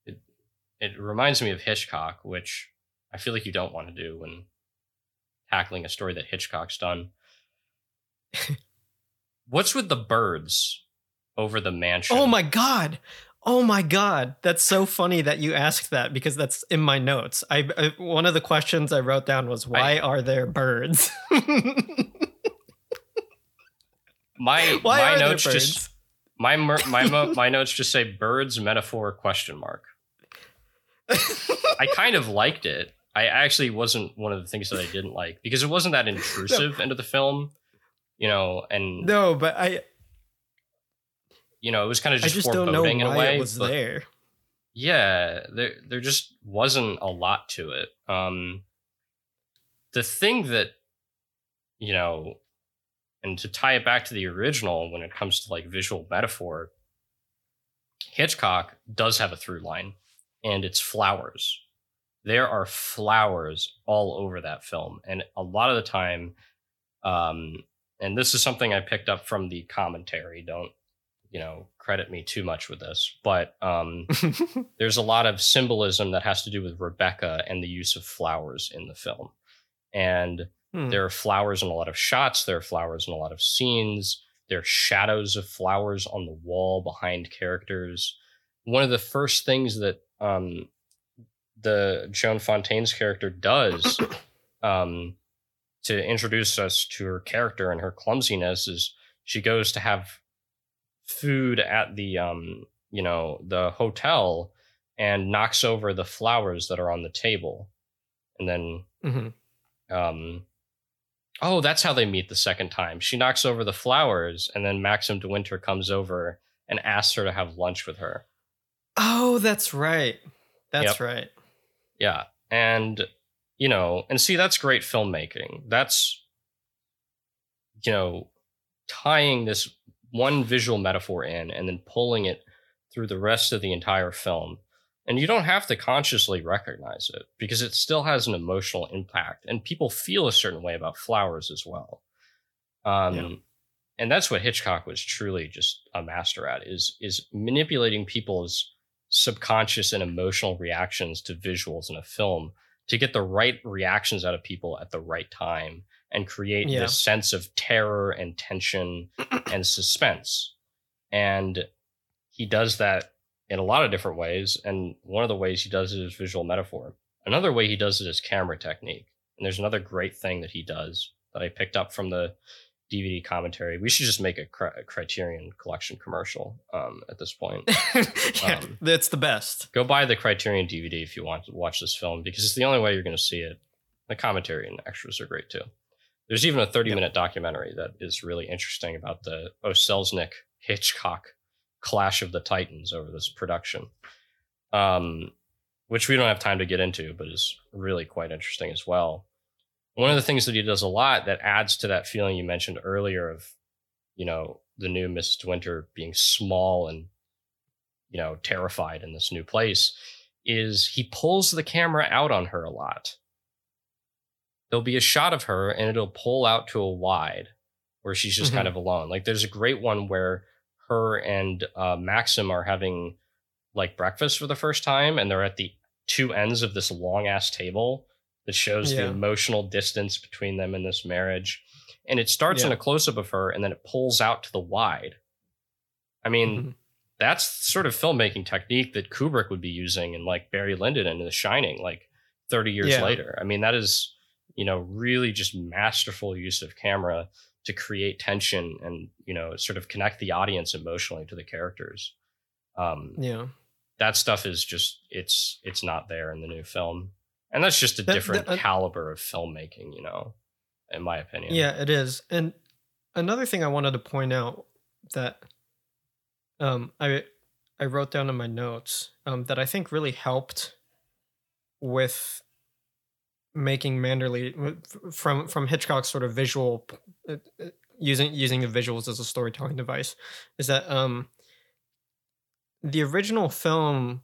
it, it, it reminds me of hitchcock which i feel like you don't want to do when tackling a story that hitchcock's done *laughs* what's with the birds over the mansion. Oh my god. Oh my god, that's so funny that you asked that because that's in my notes. I, I one of the questions I wrote down was why I, are there birds? *laughs* my *laughs* why my notes just my my *laughs* my notes just say birds metaphor question mark. I kind of liked it. I actually wasn't one of the things that I didn't like because it wasn't that *laughs* intrusive no. into the film, you know. And no, but I you know, it was kind of just, I just why in a way. It was there. Yeah, there there just wasn't a lot to it. Um, the thing that you know, and to tie it back to the original when it comes to like visual metaphor, Hitchcock does have a through line, and it's flowers. There are flowers all over that film, and a lot of the time, um, and this is something I picked up from the commentary. Don't you know credit me too much with this but um, *laughs* there's a lot of symbolism that has to do with rebecca and the use of flowers in the film and hmm. there are flowers in a lot of shots there are flowers in a lot of scenes there are shadows of flowers on the wall behind characters one of the first things that um, the joan fontaine's character does *coughs* um, to introduce us to her character and her clumsiness is she goes to have food at the um you know the hotel and knocks over the flowers that are on the table and then mm-hmm. um oh that's how they meet the second time. She knocks over the flowers and then maxim de winter comes over and asks her to have lunch with her. Oh that's right. That's yep. right. Yeah and you know and see that's great filmmaking. That's you know tying this one visual metaphor in and then pulling it through the rest of the entire film And you don't have to consciously recognize it because it still has an emotional impact and people feel a certain way about flowers as well. Um, Yeah. and that's what Hitchcock was truly just a master at is is manipulating people's subconscious and emotional reactions to visuals in a film to get the right reactions out of people at the right time and create Yeah. this sense of terror and tension *clears throat* and suspense. And he does that in a lot of different ways. And one of the ways he does it is visual metaphor. Another way he does it is camera technique. And there's another great thing that he does that I picked up from the DVD commentary. We should just make a, cri- a Criterion collection commercial um, at this point. *laughs* yeah, Um, that's the best. Go buy the Criterion DVD if you want to watch this film because it's the only way you're going to see it. The commentary and extras are great too. There's even a 30 Yep. minute documentary that is really interesting about the O. Selznick Hitchcock clash of the titans over this production, um, which we don't have time to get into, but is really quite interesting as well. One of the things that he does a lot that adds to that feeling you mentioned earlier of, you know, the new Mrs. Winter being small and you know, terrified in this new place, is he pulls the camera out on her a lot. There'll be a shot of her and it'll pull out to a wide where she's just Mhm. kind of alone. Like there's a great one where her and uh, Maxim are having like breakfast for the first time and they're at the two ends of this long ass table that shows the emotional distance between them in this marriage. And it starts in a close up of her and then it pulls out to the wide. I mean, Mhm. that's sort of filmmaking technique that Kubrick would be using in like Barry Lyndon and The Shining, like 30 years Yeah. later. I mean, that is, you know, really just masterful use of camera to create tension and, you know, sort of connect the audience emotionally to the characters. Um, Yeah. that stuff is just, it's, it's not there in the new film. And that's just a That- different that- uh, caliber of filmmaking, you know, in my opinion. Yeah, it is. And another thing I wanted to point out that um I I wrote down in my notes um that I think really helped with making Manderley from from Hitchcock's sort of visual uh, uh, using using the visuals as a storytelling device is that um the original film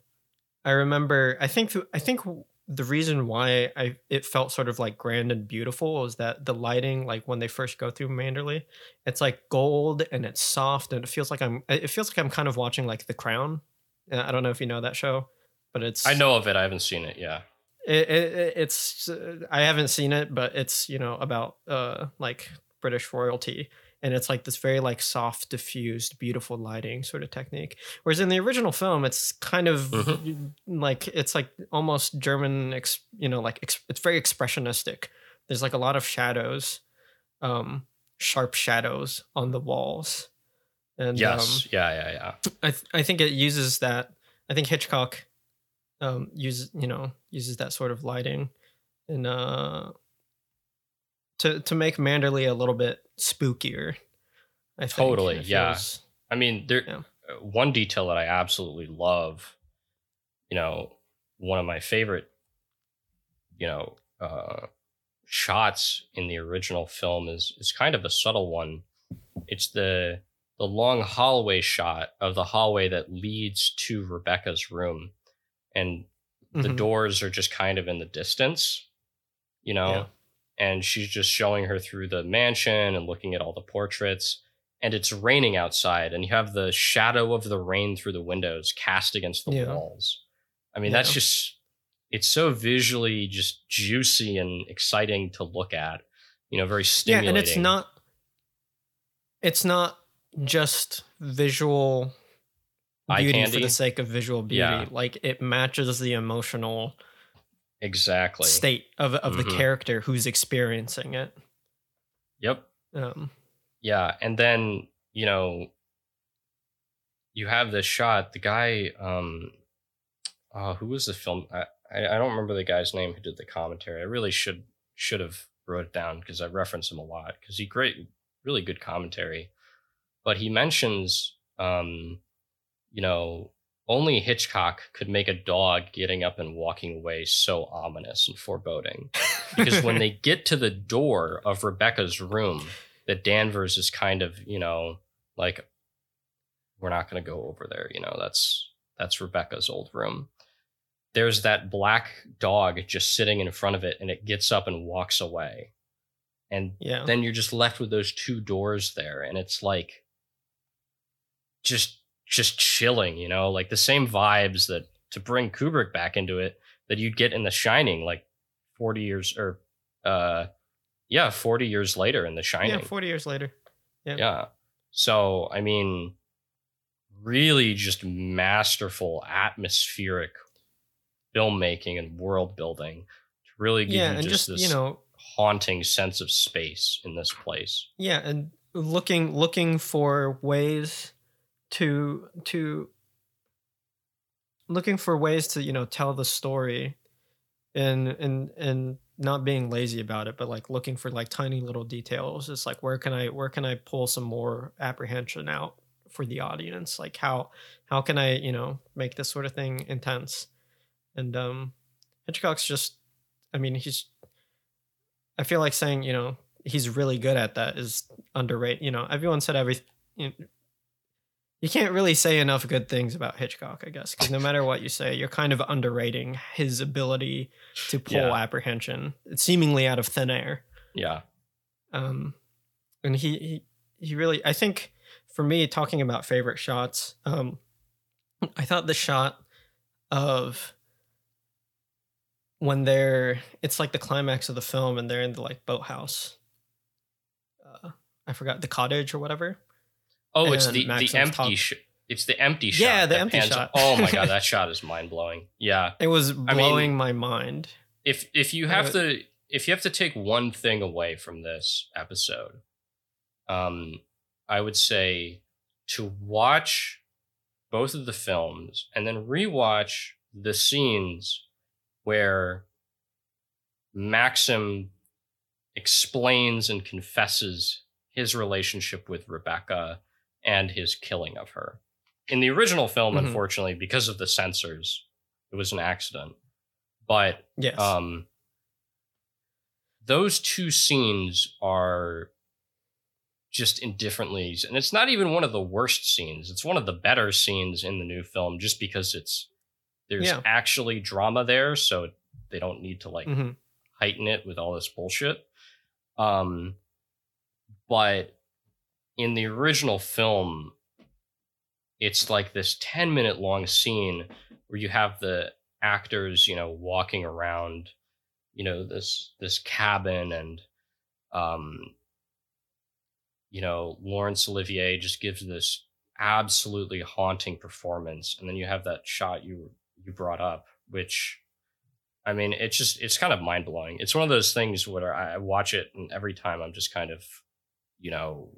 I remember I think th- I think the reason why I it felt sort of like grand and beautiful is that the lighting like when they first go through Manderley it's like gold and it's soft and it feels like I'm it feels like I'm kind of watching like The Crown. Uh, I don't know if you know that show, but it's I know of it. I haven't seen it. Yeah. It, it, it's I haven't seen it, but it's you know about uh like British royalty, and it's like this very like soft, diffused, beautiful lighting sort of technique. Whereas in the original film, it's kind of Mhm. like it's like almost German, ex, you know, like ex, it's very expressionistic. There's like a lot of shadows, um, sharp shadows on the walls, and um, Yes. yeah. Yeah. Yeah. I th- I think it uses that. I think Hitchcock um uses you know uses that sort of lighting and uh to to make Manderley a little bit spookier. I think Totally, yeah. feels- I mean, there Yeah. uh, one detail that I absolutely love, you know, one of my favorite, you know, uh, shots in the original film is is kind of a subtle one. It's the the long hallway shot of the hallway that leads to Rebecca's room, and the Mhm. doors are just kind of in the distance, you know, Yeah. and she's just showing her through the mansion and looking at all the portraits. And it's raining outside, and you have the shadow of the rain through the windows cast against the Yeah. walls. I mean, that's just, it's so visually just juicy and exciting to look at, you know, very stimulating. yeah, and it's not it's not just visual beauty for the sake of visual beauty. Yeah. Like it matches the emotional exactly. state of of Mhm. the character who's experiencing it. Yep. Um, Yeah, and then you know, you have this shot. The guy, um, uh, who was the film? I, I I don't remember the guy's name who did the commentary. I really should should have wrote it down because I reference him a lot because he great, really good commentary. But he mentions, um, you know, only Hitchcock could make a dog getting up and walking away so ominous and foreboding because when they *laughs* get to the door of Rebecca's room, that Danvers is kind of, you know, like we're not going to go over there, you know, that's that's Rebecca's old room. there's that black dog just sitting in front of it and it gets up and walks away. And Yeah. then you're just left with those two doors there and it's like just just chilling, you know, like the same vibes that to bring Kubrick back into it that you'd get in The Shining like 40 years or uh yeah, 40 years later in The Shining. yeah, 40 years later. Yeah. Yeah. So, I mean, really just masterful atmospheric filmmaking and world building to really give Yeah, you and just, just, this you know, haunting sense of space in this place. yeah, and looking looking for ways to to looking for ways to, you know, tell the story and and and not being lazy about it, but like looking for like tiny little details. It's like where can I where can I pull some more apprehension out for the audience? Like how how can I, you know, make this sort of thing intense? And um Hitchcock's just I mean, he's I feel like saying, you know, he's really good at that is underrated. You know, everyone said every you, you can't really say enough good things about Hitchcock, I guess, because no matter what you say, you're kind of underrating his ability to pull Yeah. apprehension, seemingly out of thin air. Yeah. Um, and he, he he really, I think, for me, talking about favorite shots, um, I thought the shot of when they're, it's like the climax of the film, and they're in the like boathouse. Uh, I forgot the cottage or whatever. Oh, it's the Maxim's the empty top- sh- it's the empty shot. Yeah, the empty shot. oh my *laughs* god, that shot is mind-blowing. Yeah. It was mean- blowing my mind. if if you have to if you have to take one thing away from this episode um i would say to watch both of the films and then rewatch the scenes where maxim explains and confesses his relationship with rebecca and his killing of her in the original film Mhm. unfortunately because of the censors it was an accident but Yes. um those two scenes are just indifferently, and it's not even one of the worst scenes it's one of the better scenes in the new film just because it's there's Yeah. actually drama there so they don't need to like Mhm. heighten it with all this bullshit um but in the original film it's like this 10 minute long scene where you have the actors you know walking around you know this this cabin and um you know Laurence Olivier just gives this absolutely haunting performance and then you have that shot you you brought up which I mean it's just it's kind of mind-blowing. It's one of those things where I watch it and every time I'm just kind of you know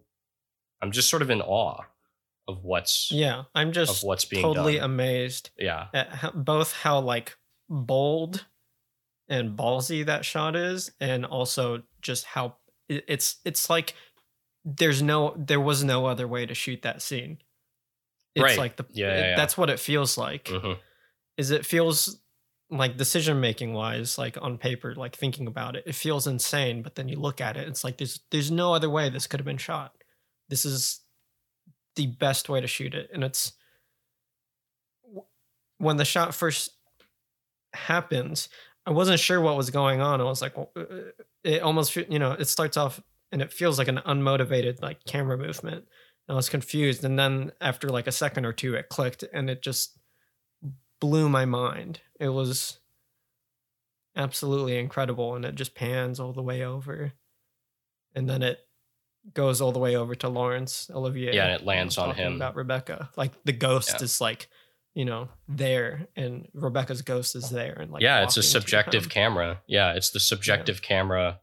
I'm just sort of in awe of what's yeah, I'm just of what's being totally done. amazed yeah. at how, both how like bold and ballsy that shot is, and also just how it's it's like there's no there was no other way to shoot that scene. It's Right. like the Yeah, it- yeah, yeah. that's what it feels like. Mhm. Is it feels like decision making wise, like on paper, like thinking about it, it feels insane. But then you look at it, it's like there's there's no other way this could have been shot. This is the best way to shoot it, and it's when the shot first happens. I wasn't sure what was going on. I was like, well, uh, it almost you know it starts off and it feels like an unmotivated like camera movement. And I was confused, and then after like a second or two, it clicked, and it just blew my mind. It was absolutely incredible, and it just pans all the way over, and then it goes all the way over to Laurence Olivier. Yeah, and it lands on him. about Rebecca. Like the ghost Yeah. is like you know there, and Rebecca's ghost is there, and like yeah, it's a subjective camera. Yeah, it's the subjective camera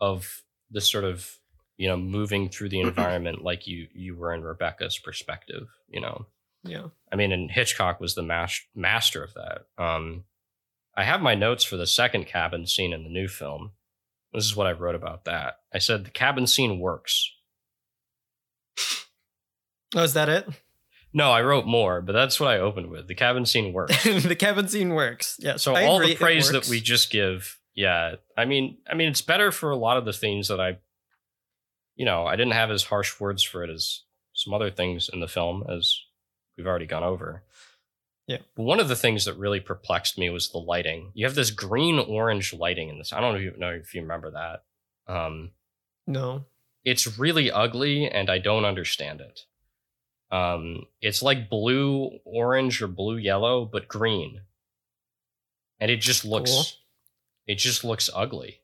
of the sort of you know moving through the *clears throat* environment like you you were in Rebecca's perspective. You know, Yeah, I mean, and Hitchcock was the mas- master of that. Um, I have my notes for the second cabin scene in the new film. This is what I wrote about that. I said the cabin scene works. oh, is that it? No, I wrote more, but that's what I opened with. The cabin scene works. *laughs* the cabin scene works. Yeah. so I all agree, the praise that we just give yeah i mean i mean it's better for a lot of the things that i you know i didn't have as harsh words for it as some other things in the film as we've already gone over Yeah. One of the things that really perplexed me was the lighting. You have this green orange lighting in this. I don't even know if you remember that. Um, No. it's really ugly and I don't understand it. Um, it's like blue orange or blue yellow, but green. And it just looks Cool. it just looks ugly.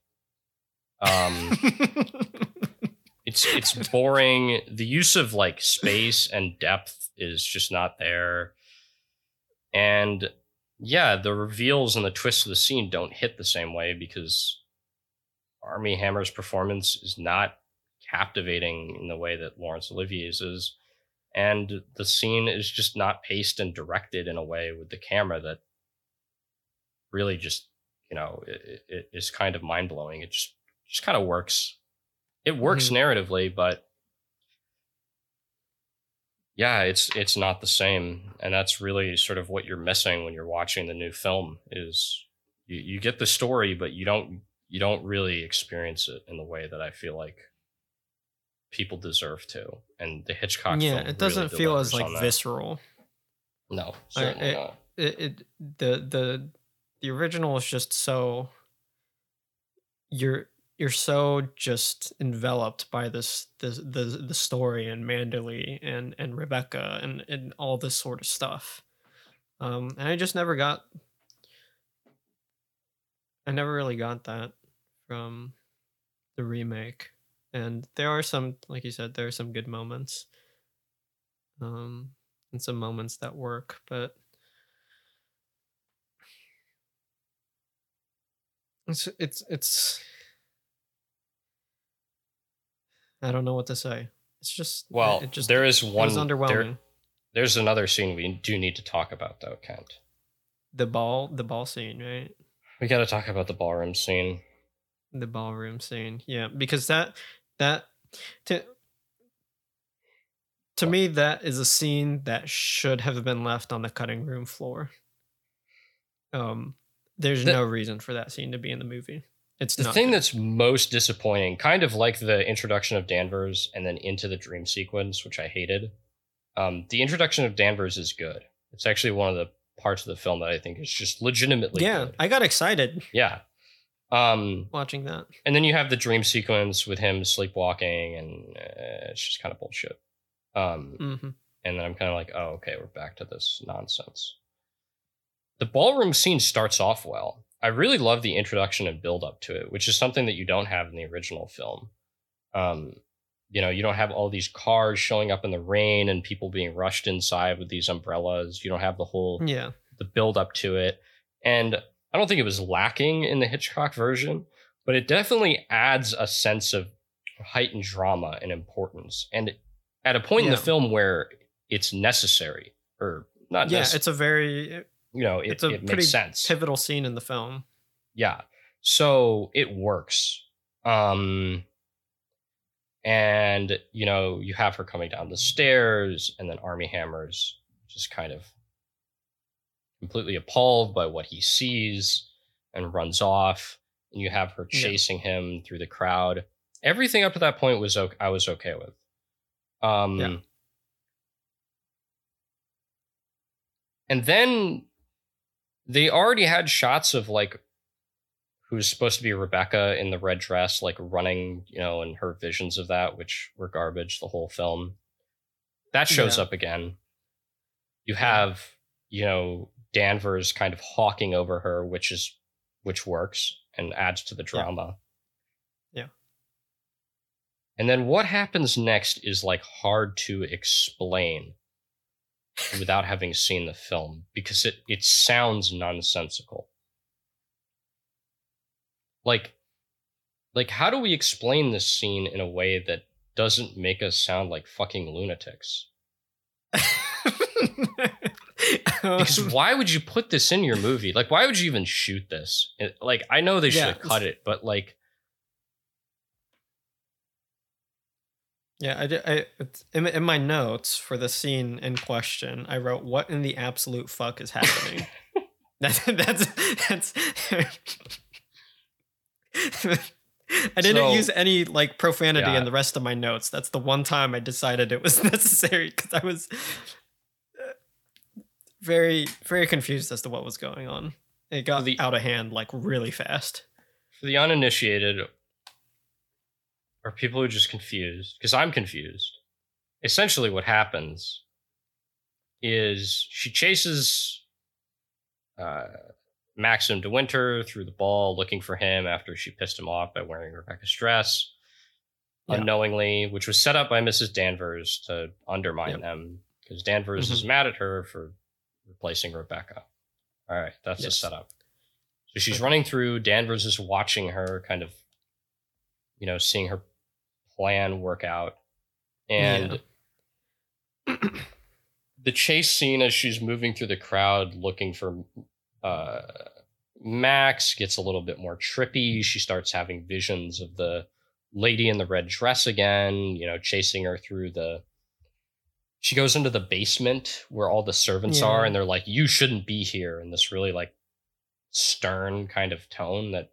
Um *laughs* it's it's boring. The use of like space and depth is just not there. And yeah, the reveals and the twists of the scene don't hit the same way because Armie Hammer's performance is not captivating in the way that Laurence Olivier's is. And the scene is just not paced and directed in a way with the camera that really just, you know, it, it is kind of mind blowing. It just, just kind of works. It works Mhm. narratively, but yeah, it's it's not the same, and that's really sort of what you're missing when you're watching the new film. Is you, you get the story, but you don't you don't really experience it in the way that I feel like people deserve to. And the Hitchcock, yeah, it doesn't really feel as like visceral. No, certainly it- not. It, it the the the original is just so you're you're so just enveloped by this this the the story and Manderley and and Rebecca and and all this sort of stuff. Um and I just never got I never really got that from the remake. And there are some like you said there are some good moments. Um and some moments that work, but it's it's it's I don't know what to say. It's just Well, it just there is one. was there- underwhelming. there's another scene we do need to talk about, though, Kent. the ball the ball scene, right? We got to talk about the ballroom scene. The ballroom scene. Yeah, because that that to to me that is a scene that should have been left on the cutting room floor. Um there's The- no reason for that scene to be in the movie. It's The thing good. that's most disappointing, kind of like the introduction of Danvers and then into the dream sequence, which I hated. Um, the introduction of Danvers is good. It's actually one of the parts of the film that I think is just legitimately Yeah, good. I got excited Yeah. Um, watching that. and then you have the dream sequence with him sleepwalking, and uh, it's just kind of bullshit. Um, hmm and then I'm kind of like, oh, okay, we're back to this nonsense. The ballroom scene starts off well. I really love the introduction and build up to it, which is something that you don't have in the original film. Um, you know, you don't have all these cars showing up in the rain and people being rushed inside with these umbrellas. You don't have the whole Yeah. the build up to it. And I don't think it was lacking in the Hitchcock version, but it definitely adds a sense of heightened drama and importance. And at a point in the film where it's necessary, or not Yeah, necessary, it's a very you know, it, it's a it pretty sense. pivotal scene in the film. Yeah. So it works. Um and you know, you have her coming down the stairs and then Armie Hammer's just kind of completely appalled by what he sees and runs off and you have her Yeah. chasing him through the crowd. Everything up to that point was okay, I was okay with. Um Yeah. And then they already had shots of like who's supposed to be Rebecca in the red dress, like running, you know, and her visions of that, which were garbage the whole film. That shows Yeah. up again. You have, you know, Danvers kind of hawking over her, which is which works and adds to the drama. Yeah. And then what happens next is like hard to explain without having seen the film because it it sounds nonsensical. Like like how do we explain this scene in a way that doesn't make us sound like fucking lunatics? *laughs* Because Um, why would you put this in your movie? Like why would you even shoot this? Like I know they should Yeah, have cut it, but like yeah, I, did- I in, my- in my notes for the scene in question, I wrote, "What in the absolute fuck is happening?" *laughs* that's that's that's. *laughs* I didn't So- use any like profanity Yeah. in the rest of my notes. That's the one time I decided it was *laughs* necessary because I was. Uh, very very confused as to what was going on. It got The- out of hand like really fast. For the uninitiated, or people who are just confused, because I'm confused. Essentially, what happens is she chases uh, Maxim de Winter through the ball, looking for him after she pissed him off by wearing Rebecca's dress Yeah. unknowingly, which was set up by Mrs. Danvers to undermine Yep. them because Danvers is mad at her for replacing Rebecca. All right, that's the setup. So she's running through. Danvers is watching her, kind of, you know, seeing her plan work out, and the chase scene as she's moving through the crowd looking for uh, Max gets a little bit more trippy. She starts having visions of the lady in the red dress again, you know, chasing her through the. She goes into the basement where all the servants Yeah. are, and they're like, You shouldn't be here, in this really like stern kind of tone that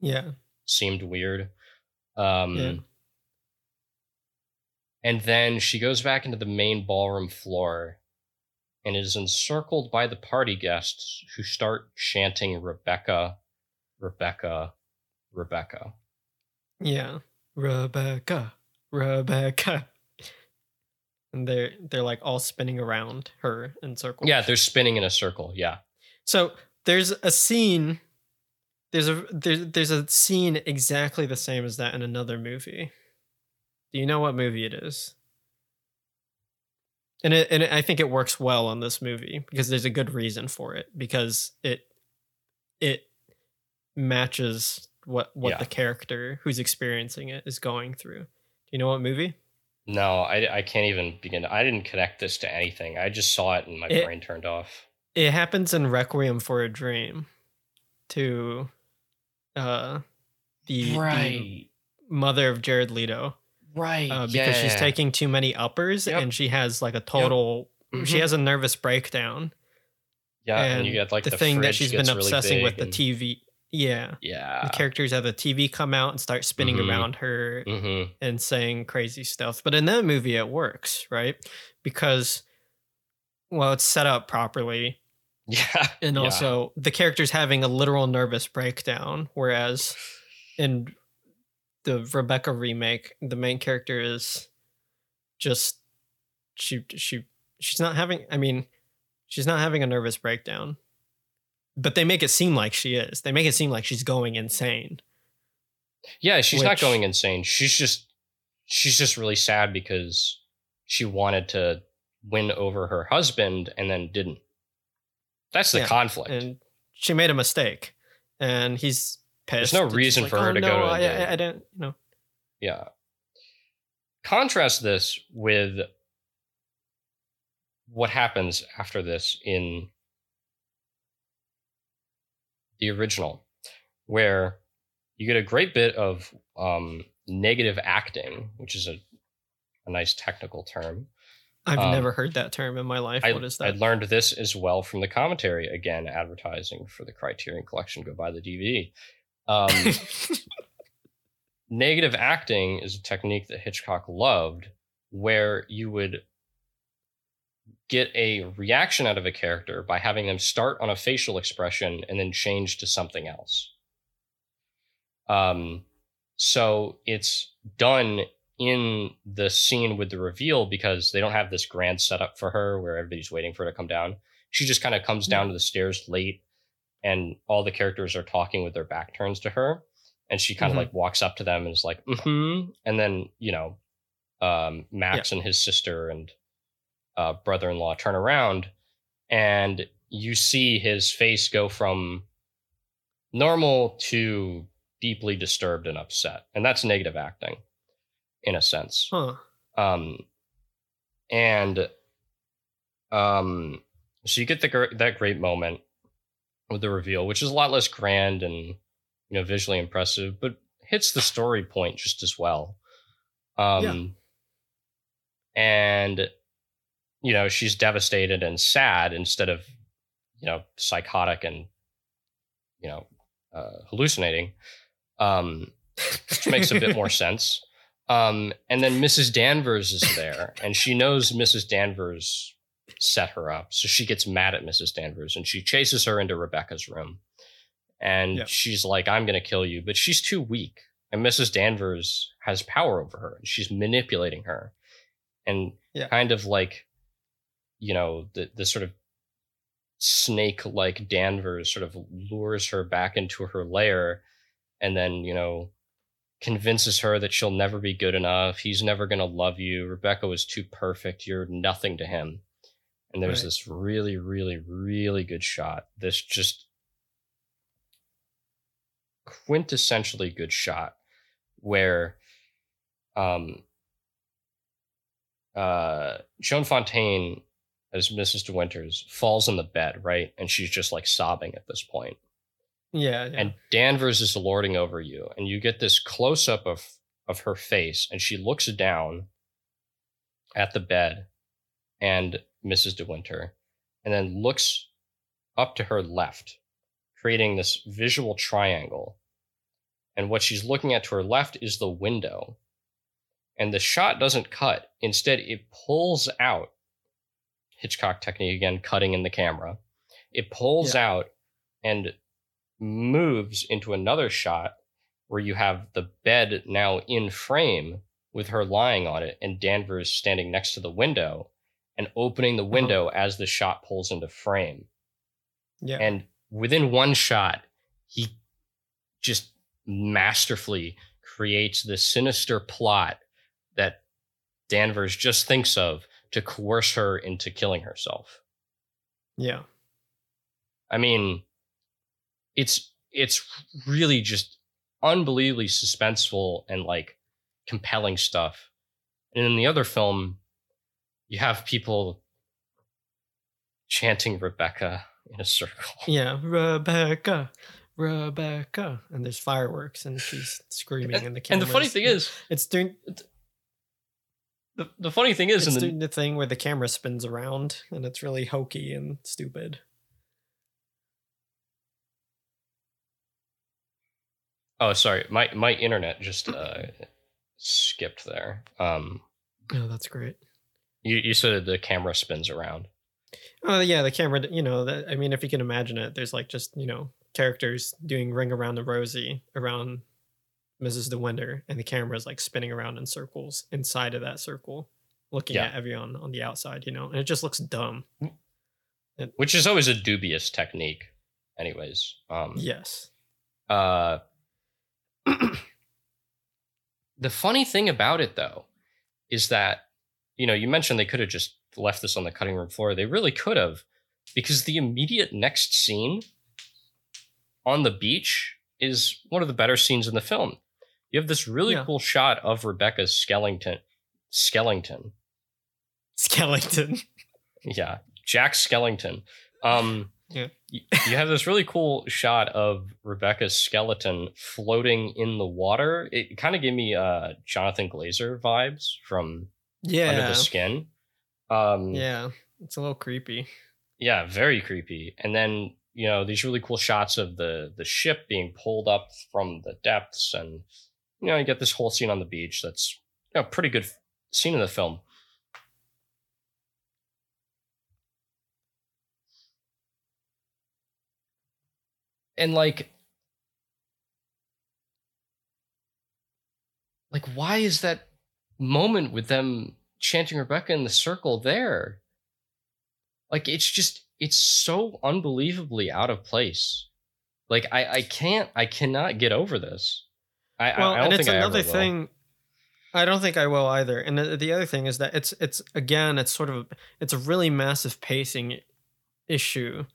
Yeah. seemed weird. Um, Yeah. And then she goes back into the main ballroom floor and is encircled by the party guests who start chanting Rebecca, Rebecca, Rebecca. Yeah. Rebecca. Rebecca. And they're they're like all spinning around her in circles. Yeah, they're spinning in a circle. Yeah. So there's a scene. There's a there's there's a scene exactly the same as that in another movie. Do you know what movie it is? And it and it, I think it works well on this movie because there's a good reason for it because it it matches what what Yeah. the character who's experiencing it is going through. Do you know what movie? No, I, I can't even begin. I didn't connect this to anything. I just saw it and my It- brain turned off. It happens in Requiem for a Dream to uh the, the mother of Jared Leto. Right. uh, because she's taking too many uppers Yep. and she has like a total she Mhm. has a nervous breakdown Yeah, and, and you get like the, the, thing that she's been gets really obsessing with big the tv yeah Yeah. the characters have the tv come out and start spinning Mhm. around her hmm and saying crazy stuff but in that movie it works right because well it's set up properly *laughs* Yeah. and yeah. also the character's having a literal nervous breakdown whereas in the rebecca remake the main character is just she she she's not having i mean she's not having a nervous breakdown but they make it seem like she is they make it seem like she's going insane Yeah, she's not going insane. She's just she's just really sad because she wanted to win over her husband and then didn't. That's the Yeah, conflict. and she made a mistake and he's pissed no and she's reason for her to go no, to I, the- I, I didn't you know yeah. Contrast this with what happens after this in the original, where you get a great bit of um, negative acting, which is a, a nice technical term. i've Um, never heard that term in my life I, what is that? I learned this as well from the commentary. Again, advertising for the Criterion Collection. Go buy the DVD. Um, *laughs* negative acting is a technique that Hitchcock loved, where you would get a reaction out of a character by having them start on a facial expression and then change to something else. Um, so it's done in the scene with the reveal because they don't have this grand setup for her where everybody's waiting for her to come down. She just kind of comes down to the stairs late and all the characters are talking with their back turns to her and she kind of Mhm. like walks up to them and is like mm-hmm and then you know um max and his sister and uh brother-in-law turn around and you see his face go from normal to deeply disturbed and upset and that's negative acting in a sense. Huh. Um and um so you get the that great moment with the reveal which is a lot less grand and you know visually impressive but hits the story point just as well um Yeah. and you know she's devastated and sad instead of you know psychotic and you know uh, hallucinating um which makes a bit more *laughs* sense um, and then Mrs. Danvers is there, and she knows Mrs. Danvers' set her up. So she gets mad at Mrs. Danvers and she chases her into Rebecca's room. And Yep. she's like, I'm going to kill you. But she's too weak. And Mrs. Danvers has power over her. And she's manipulating her. And Yeah. kind of like, you know, the, the sort of snake like Danvers sort of lures her back into her lair and then, you know, convinces her that she'll never be good enough. He's never going to love you. Rebecca was too perfect. You're nothing to him. And there's Right. this really, really, really good shot. This just quintessentially good shot where um uh Joan Fontaine as Mrs. De Winters falls in the bed, right? And she's just like sobbing at this point Yeah, yeah. and Danvers is lording over you, and you get this close up of of her face, and she looks down at the bed and Mrs. De Winter, and then looks up to her left, creating this visual triangle. And what she's looking at to her left is the window. And the shot doesn't cut. Instead, it pulls out. Hitchcock technique again, cutting in the camera. It pulls out and moves into another shot where you have the bed now in frame with her lying on it and Danvers standing next to the window and opening the uh-huh. window as the shot pulls into frame. yeah. And within one shot, he just masterfully creates this sinister plot that Danvers just thinks of to coerce her into killing herself. yeah. I mean, it's it's really just unbelievably suspenseful and like compelling stuff. And in the other film, you have people chanting Rebecca in a circle. *laughs* Yeah, Rebecca, Rebecca, and there's fireworks, and she's screaming, and the camera. And the funny thing is, it's doing the, the funny thing is, it's in the, doing the thing where the camera spins around, and it's really hokey and stupid. oh sorry, my my internet just uh, skipped there. Um, Oh, that's great. You you said the camera spins around. Oh yeah, the camera. You know, that, I mean, if you can imagine it, there's like just you know characters doing "Ring Around the Rosie" around Mrs. De Winter, and the camera is like spinning around in circles inside of that circle, looking Yeah. at everyone on the outside. You know, and it just looks dumb. which is always a dubious technique anyways um Yes. uh *clears throat* the funny thing about it though is that you know you mentioned they could have just left this on the cutting room floor they really could have because the immediate next scene on the beach is one of the better scenes in the film you have this really Yeah. cool shot of rebecca's skellington skellington Skeleton. *laughs* yeah jack skellington um Yeah. y- you have this really cool shot of rebecca's skeleton floating in the water it kind of gave me uh jonathan glazer vibes from under the skin um Yeah. It's a little creepy. yeah very creepy and then you know these really cool shots of the the ship being pulled up from the depths and you know you get this whole scene on the beach that's you know pretty good scene in the film and like like why is that moment with them chanting rebecca in the circle there like it's just it's so unbelievably out of place like i i can't i cannot get over this i well, i, don't and think it's another will. thing. I don't think I will either. And the, the other thing is that it's it's again it's sort of it's a really massive pacing issue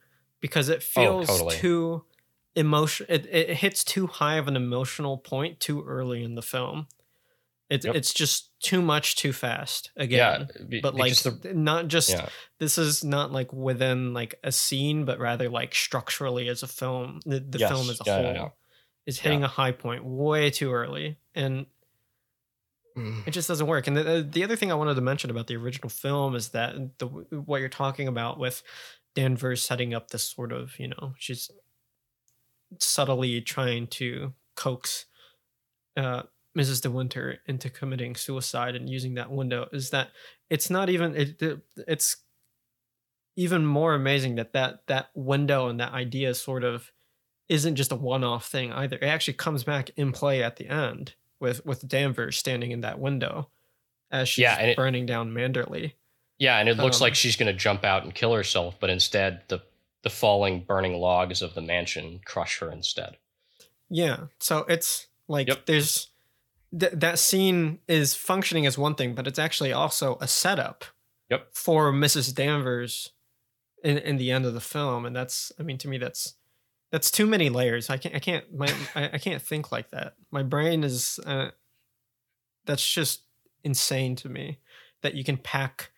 because it oh, feels Oh, totally. too emotion. It, it hits too high of an emotional point too early in the film. It's Yep. it's just too much too fast again. yeah be- But like the, not just yeah this is not like within like a scene, but rather like structurally as a film. The, the Yes. film as a Yeah, whole is hitting a high point way too early, and Mm. it just doesn't work. And the, the- the other thing I wanted to mention about the original film is that the what you're talking about with Danvers setting up this sort of you know she's subtly trying to coax uh, Mrs. De Winter into committing suicide and using that window is that it's not even it, it- it's even more amazing that that that window and that idea sort of isn't just a one-off thing either. It actually comes back in play at the end with with Danvers standing in that window as she's Yeah, and it- burning down Manderley. Yeah, and it looks Um, like she's going to jump out and kill herself, but instead the the falling burning logs of the mansion crush her instead. Yeah. So it's like Yep. there's th- that scene is functioning as one thing, but it's actually also a setup. Yep. For Mrs. Danvers in in the end of the film, and that's I mean to me that's that's too many layers. I can't I can't my I, I can't think like that. My brain is uh, that's just insane to me that you can pack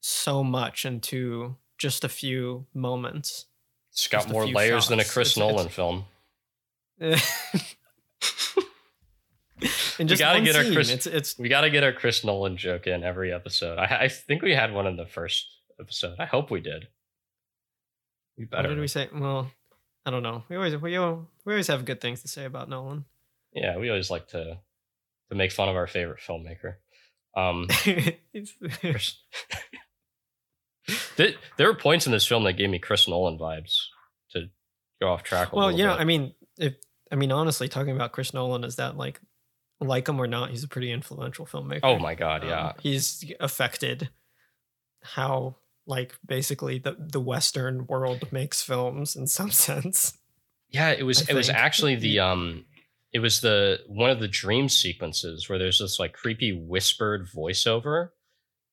so much into just a few moments. It's got more layers than a. Chris It's- Nolan it's- film. *laughs* *laughs* in just gotta one get our Chris- it's it's We got to get our Chris Nolan joke in every episode. I, I think we had one in the first episode. I hope we did. We What did we say? Well, I don't know. We always we, we always have good things to say about Nolan. Yeah, we always like to to make fun of our favorite filmmaker. Um, *laughs* Chris- there were points in this film that gave me Chris Nolan vibes. To go off track. A well, know, bit. I mean, if I mean honestly, talking about Chris Nolan is that like, like him or not, he's a pretty influential filmmaker. oh my god, Um, yeah. he's affected how like basically the the Western world makes films in some *laughs* sense. Yeah, it was I it was actually the um it was the one of the dream sequences where there's this like creepy whispered voiceover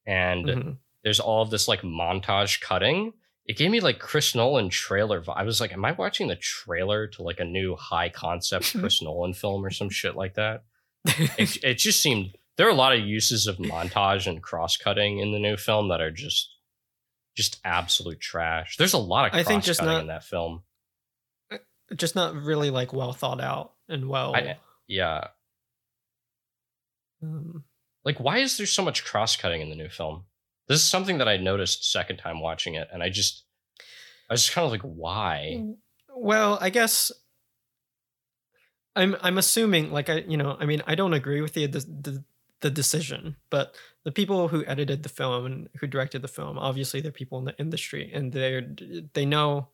and Mhm. there's all of this like montage cutting. It gave me like Chris Nolan trailer. I was like, am I watching the trailer to like a new high concept *laughs* Chris Nolan film or some shit like that? It, *laughs* it just seemed there are a lot of uses of montage and cross cutting in the new film that are just just absolute trash. There's a lot of I cross think just cutting not- in that film. Just not really like well thought out and well. I- Yeah, um, like why is there so much cross cutting in the new film this is something that i noticed second time watching it and i just i was just kind of like why Well, I guess I'm I'm assuming like I you know I mean I don't agree with the the, the decision, but the people who edited the film and who directed the film obviously they're people in the industry and they they know.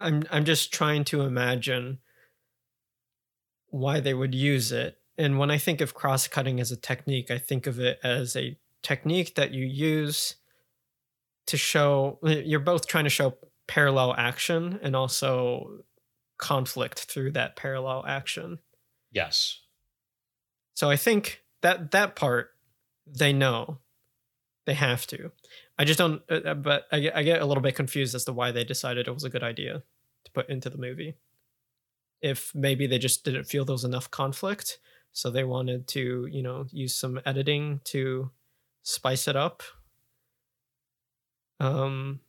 I'm I'm just trying to imagine why they would use it, and when I think of cross cutting as a technique, I think of it as a technique that you use to show you're both trying to show parallel action and also conflict through that parallel action. yes So I think that that part they know they have to. I just don't. uh, uh, But I get, I get a little bit confused as to why they decided it was a good idea to put into the movie. If maybe they just didn't feel there was enough conflict, so they wanted to, you know, use some editing to spice it up. Um,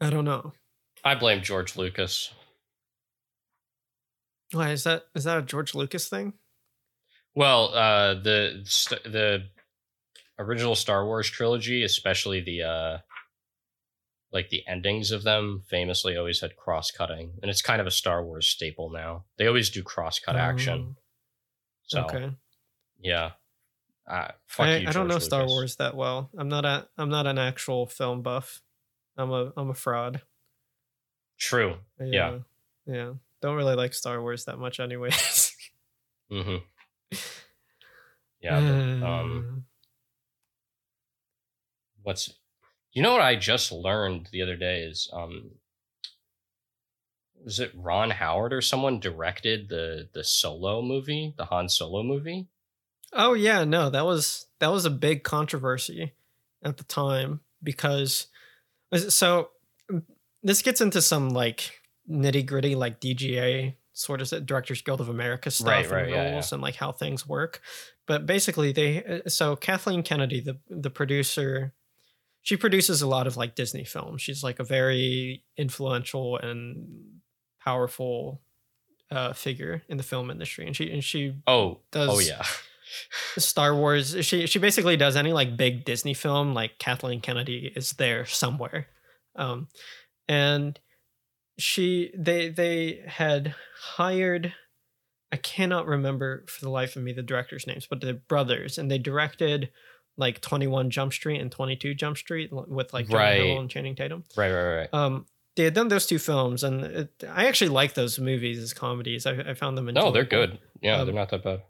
I don't know. I blame george lucas Why is that? Is that a George Lucas thing? well uh the st- the original star wars trilogy especially the uh like the endings of them famously always had cross cutting and it's kind of a star wars staple now they always do cross cut action so Oh, okay. yeah uh, fuck I, you, I don't know George Star Wars that well. I'm not a I'm not an actual film buff. I'm a I'm a fraud. True Yeah. Yeah. Don't really like Star Wars that much anyways. hmm *laughs* Yeah. Uh, um, what's you know what I just learned the other day is um was it Ron Howard or someone directed the the Solo movie, the Han Solo movie? Oh yeah, no, that was that was a big controversy at the time because so this gets into some like nitty gritty like DGA sort of Directors Guild of America stuff Right, and right, yeah, rules and like how things work. But basically, they so Kathleen Kennedy, the the producer, she produces a lot of like Disney films. She's like a very influential and powerful uh, figure in the film industry, and she and she Oh, does oh yeah. *laughs* Star Wars. She she basically does any like big Disney film. Like Kathleen Kennedy is there somewhere, um, and she they they had hired. I cannot remember for the life of me the directors' names, but they're brothers, and they directed like 21 Jump Street and 22 Jump Street with like Jonah Right. Hill and Channing Tatum. Right, right, right. Um, they had done those two films, and it, I actually like those movies as comedies. I, I found them. No, they're good. Yeah, Um, they're not that bad.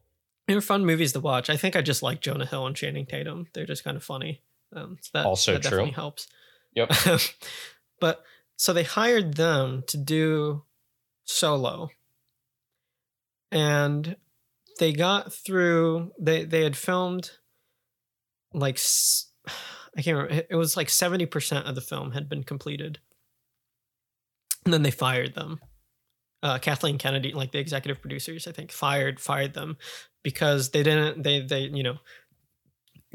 They're fun movies to watch. I think I just like Jonah Hill and Channing Tatum. They're just kind of funny. Um, so that Also that true. definitely helps. Yep. *laughs* but so they hired them to do Solo, and they got through. They they had filmed like I can't remember. It- was like seventy percent of the film had been completed, and then they fired them. Uh, Kathleen Kennedy, like the executive producers, I think fired fired them because they didn't they they you know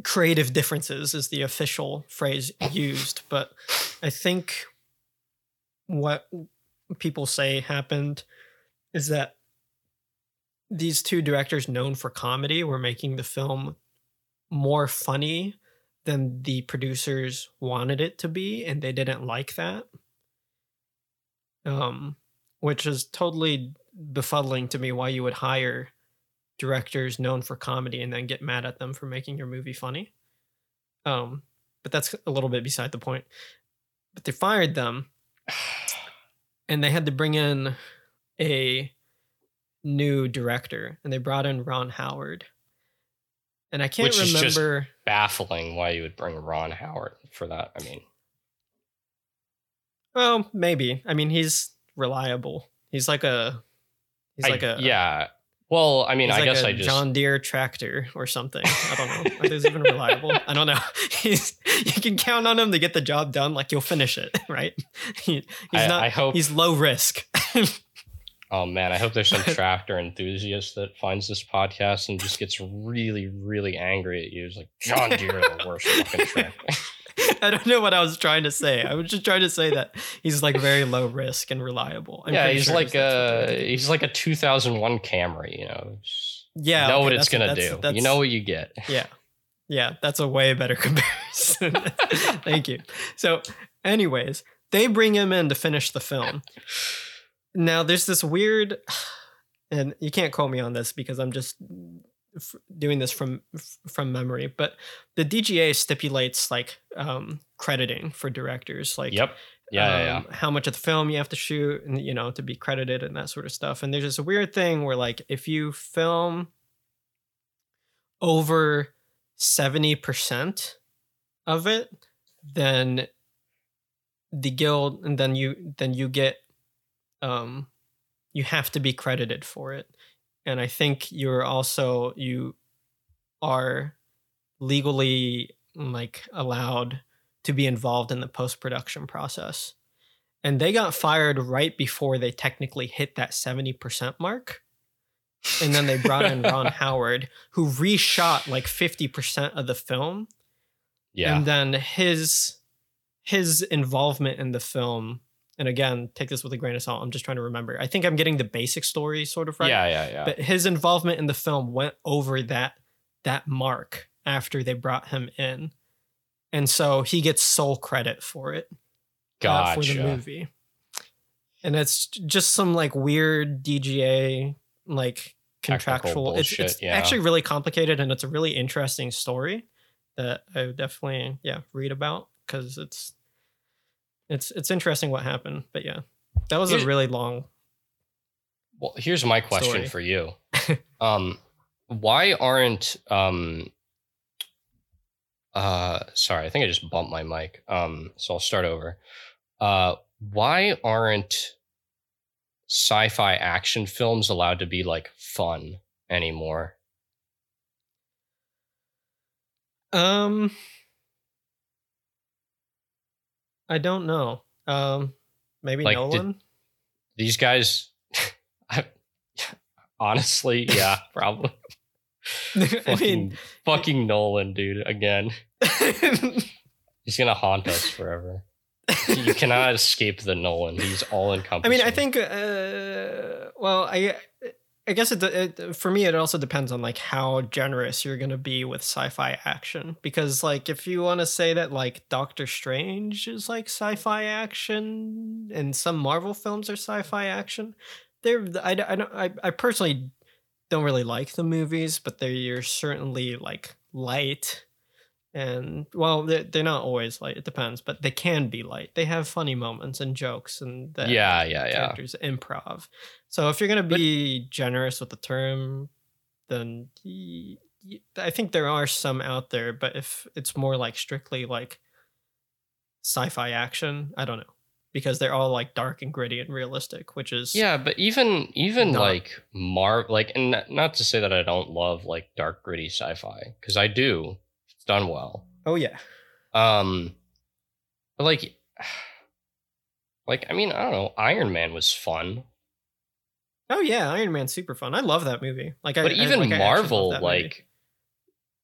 creative differences is the official phrase used, but I think what people say happened is that these two directors known for comedy were making the film more funny than the producers wanted it to be and they didn't like that. Um which is totally befuddling to me why you would hire directors known for comedy and then get mad at them for making your movie funny. Um but that's a little bit beside the point. But they fired them and they had to bring in a new director and they brought in Ron Howard. And I can't Which is just- remember Baffling why you would bring Ron Howard for that. I mean, well, maybe. I mean, he's reliable. He's like a he's I- like a yeah. Well, I mean, he's I like guess a I just John Deere tractor or something. I don't know. Are those even reliable? I don't know. *laughs* He's you can count on him to get the job done. Like you'll finish it, *laughs* right? *laughs* He, he's I, not. I hope. he's low risk. Oh man, I hope there's some tractor enthusiast that finds this podcast and just gets really, really angry at you. It's like John Deere, the worst fucking tractor. *laughs* I don't know what I was trying to say. I was just trying to say that he's like very low risk and reliable. I'm yeah, he's sure like a he's like a 2001 Camry. You know, Just yeah. know okay, what it's gonna that's- do. that's- You know what you get. *laughs* Yeah, yeah. That's a way better *laughs* comparison. Thank you. So, anyways, they bring him in to finish the film. Now, there's this weird, *sighs* and you can't quote me on this because I'm just f- doing this from f- from memory. But the DGA stipulates like um, crediting for directors, like Yep. Yeah, yeah, yeah. um, how much of the film you have to shoot and you know to be credited and that sort of stuff and there's this weird thing where like if you film over 70% of it then the guild and then you then you get um you have to be credited for it and i think you're also you are legally like allowed to be involved in the post production process. And they got fired right before they technically hit that 70% mark. And then they brought in Ron *laughs* Howard, who reshot like 50% of the film. Yeah. And then his his involvement in the film, and again, take this with a grain of salt. I'm just trying to remember. I think I'm getting the basic story sort of right Yeah, yeah, yeah. but his involvement in the film went over that that mark after they brought him in and so he gets sole credit for it uh, for the movie and it's just some like weird dga like contractual it's, it's yeah. actually really complicated and it's a really interesting story that i would definitely yeah read about because it's it's it's interesting what happened but yeah that was a really long Well, here's my question Story. for you. *laughs* um, why aren't um, uh, sorry, I think I just bumped my mic. Um, so I'll start over. Uh, why aren't sci-fi action films allowed to be like fun anymore? Um, I don't know. Um, maybe Like, did- Nolan. These guys, *laughs* I, honestly, yeah, *laughs* probably. I fucking, mean, fucking Nolan, dude. Again, *laughs* he's gonna haunt us forever. you cannot escape the Nolan. He's all encompassing. I mean, I think. Uh, well, I. I guess it, it for me it also depends on like how generous you're gonna be with sci-fi action. Because like if you want to say that like Doctor Strange is like sci-fi action and some Marvel films are sci-fi action, they're I, I don't I, I personally don't really like the movies, but they're certainly like light and well, they're, they're not always light. It depends, but they can be light. They have funny moments and jokes, and the yeah, yeah, yeah. characters improv. So if you're gonna be generous with the term, then I think there are some out there. But if it's more like strictly like sci-fi action, I don't know because they're all like dark and gritty and realistic, which is Yeah, but even even Not- like Mar like and not- not to say that I don't love like dark gritty sci-fi because I do. Done well. oh yeah, Um but like *sighs* like I mean, I don't know, Iron Man was fun. oh yeah, Iron Man's super fun. I love that movie. Like, I, But I- even I love Marvel movie. like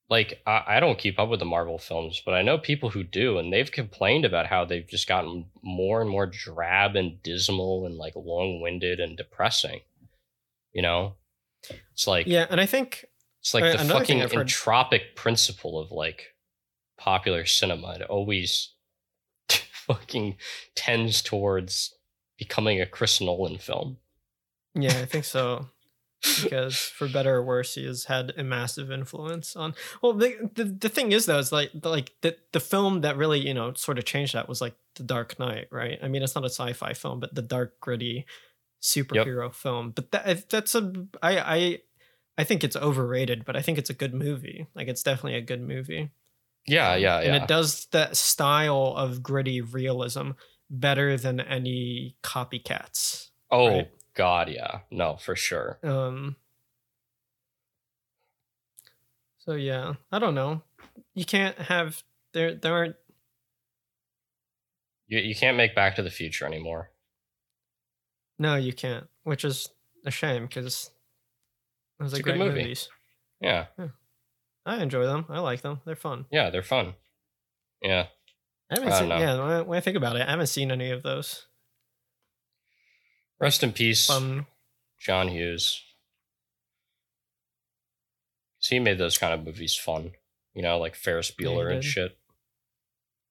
like I, I don't keep up with the Marvel films, but I know people who do, and they've complained about how they've just gotten more and more drab and dismal and like long-winded and depressing. You know, it's like yeah, and I think It's like the another fucking thing I've heard- entropic principle of like popular cinema. It always *laughs* fucking tends towards becoming a Chris Nolan film. Yeah, I think so. *laughs* because for better or worse, he has had a massive influence on. Well, the the, the thing is though, is like the, like the the film that really you know sort of changed that was like The Dark Knight, right? I mean, it's not a sci-fi film, but the dark, gritty superhero film. But that that's a I I I think it's overrated, but I think it's a good movie. Like it's definitely a good movie. Yeah, yeah, yeah. and it does that style of gritty realism better than any copycats. oh right. god, yeah. No, for sure. Um. So yeah, I don't know. You can't have there. There aren't. You you can't make Back to the Future anymore. No, you can't. Which is a shame because those It's are a good great movie. movies. Yeah, I enjoy them. I like them. They're fun. yeah, they're fun. Yeah. I haven't I seen. know. Yeah, when I, when I think about it, I haven't seen any of those. Rest in peace. John Hughes. 'Cause he made those kind of movies fun. You know, like Ferris Yeah, Bueller and shit.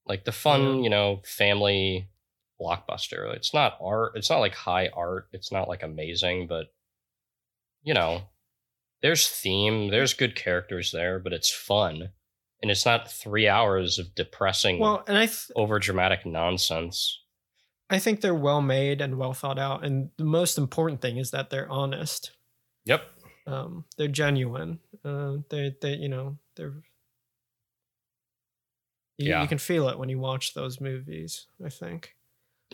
Like the fun, Yeah. you know, family blockbuster. It's not art. It's not like high art. It's not like amazing, but you know, there's theme. There's good characters there, but it's fun, and it's not three hours of depressing, Well, and I th- over dramatic nonsense. I think they're well made and well thought out, and the most important thing is that they're honest. Yep. um, they're genuine. Uh, they they you know they're you, Yeah. you can feel it when you watch those movies. I think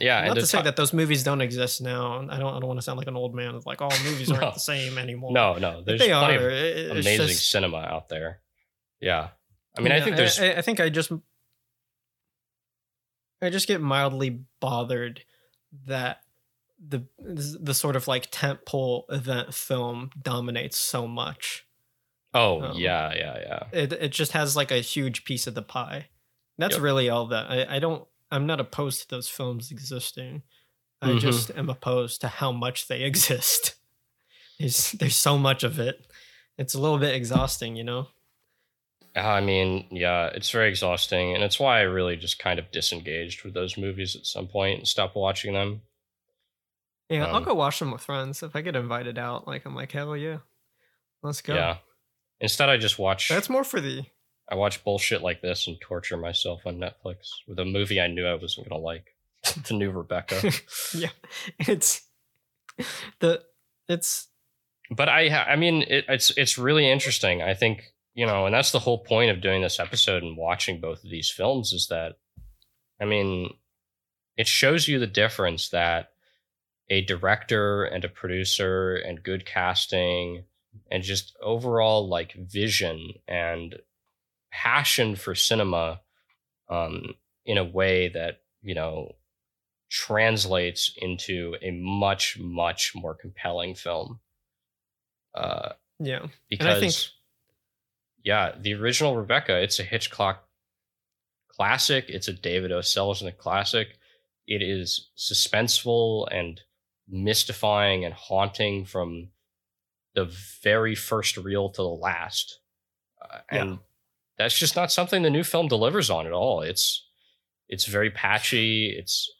Yeah, not and to say ta- that those movies don't exist now. I don't I don't want to sound like an old man. Of like all movies *laughs* aren't the same anymore. no, no, there's they plenty are. of it's amazing just- cinema out there. Yeah. I mean, I think there's I, I think I just I just get mildly bothered that the the sort of like tentpole event film dominates so much. oh um, yeah, yeah, yeah. it it just has like a huge piece of the pie. That's Yep. really all that I, I don't I'm not opposed to those films existing. I Mhm. just am opposed to how much they *laughs* exist. There's there's so much of it. It's a little bit exhausting, you know. I mean, yeah, it's very exhausting, and it's why I really just kind of disengaged with those movies at some point and stopped watching them. Yeah, I'll Um, go watch them with friends if I get invited out. Like I'm like hell yeah, let's go. Yeah. Instead, I just watch. That's more for the I watch bullshit like this and torture myself on Netflix with a movie I knew I wasn't gonna like. the new Rebecca. *laughs* yeah. It's the it's but I, I mean, it, it's it's really interesting. I think you know, and that's the whole point of doing this episode and watching both of these films is that, I mean, it shows you the difference that a director and a producer and good casting and just overall like vision and passion for cinema um, in a way that you know translates into a much much more compelling film uh, yeah. because I think- yeah the original rebecca it's a hitchcock classic it's a david o selznick classic it is suspenseful and mystifying and haunting from the very first reel to the last uh, and Yeah. That's just not something the new film delivers on at all it's it's very patchy it's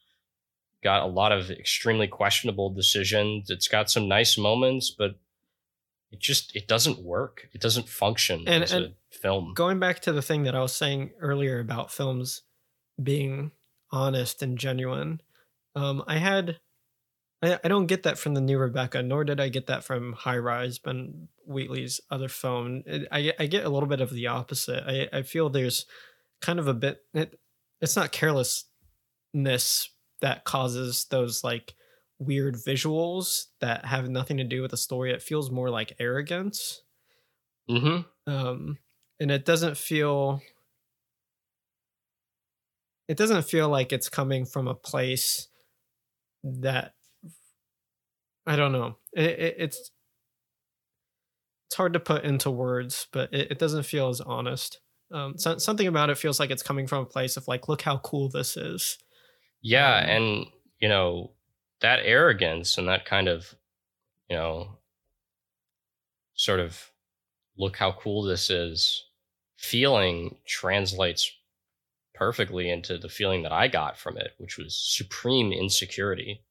got a lot of extremely questionable decisions it's got some nice moments but it just it doesn't work. It doesn't function And- as and a film. Going back to the thing that I was saying earlier about films being honest and genuine, um, I had I, I don't get that from the new Rebecca, nor did I get that from High Rise, Ben Wheatley's other film. It, I I get a little bit of the opposite. I I feel there's kind of a bit. It, it's not carelessness that causes those like weird visuals that have nothing to do with the story. It feels more like arrogance hmm um and it doesn't feel it doesn't feel like it's coming from a place that i don't know. It, it, it's it's hard to put into words but it, it doesn't feel as honest. Um so, something about it feels like it's coming from a place of like look how cool this is. Yeah, Um, and you know that arrogance and that kind of, you know, sort of look how cool this is feeling translates perfectly into the feeling that I got from it, which was supreme insecurity.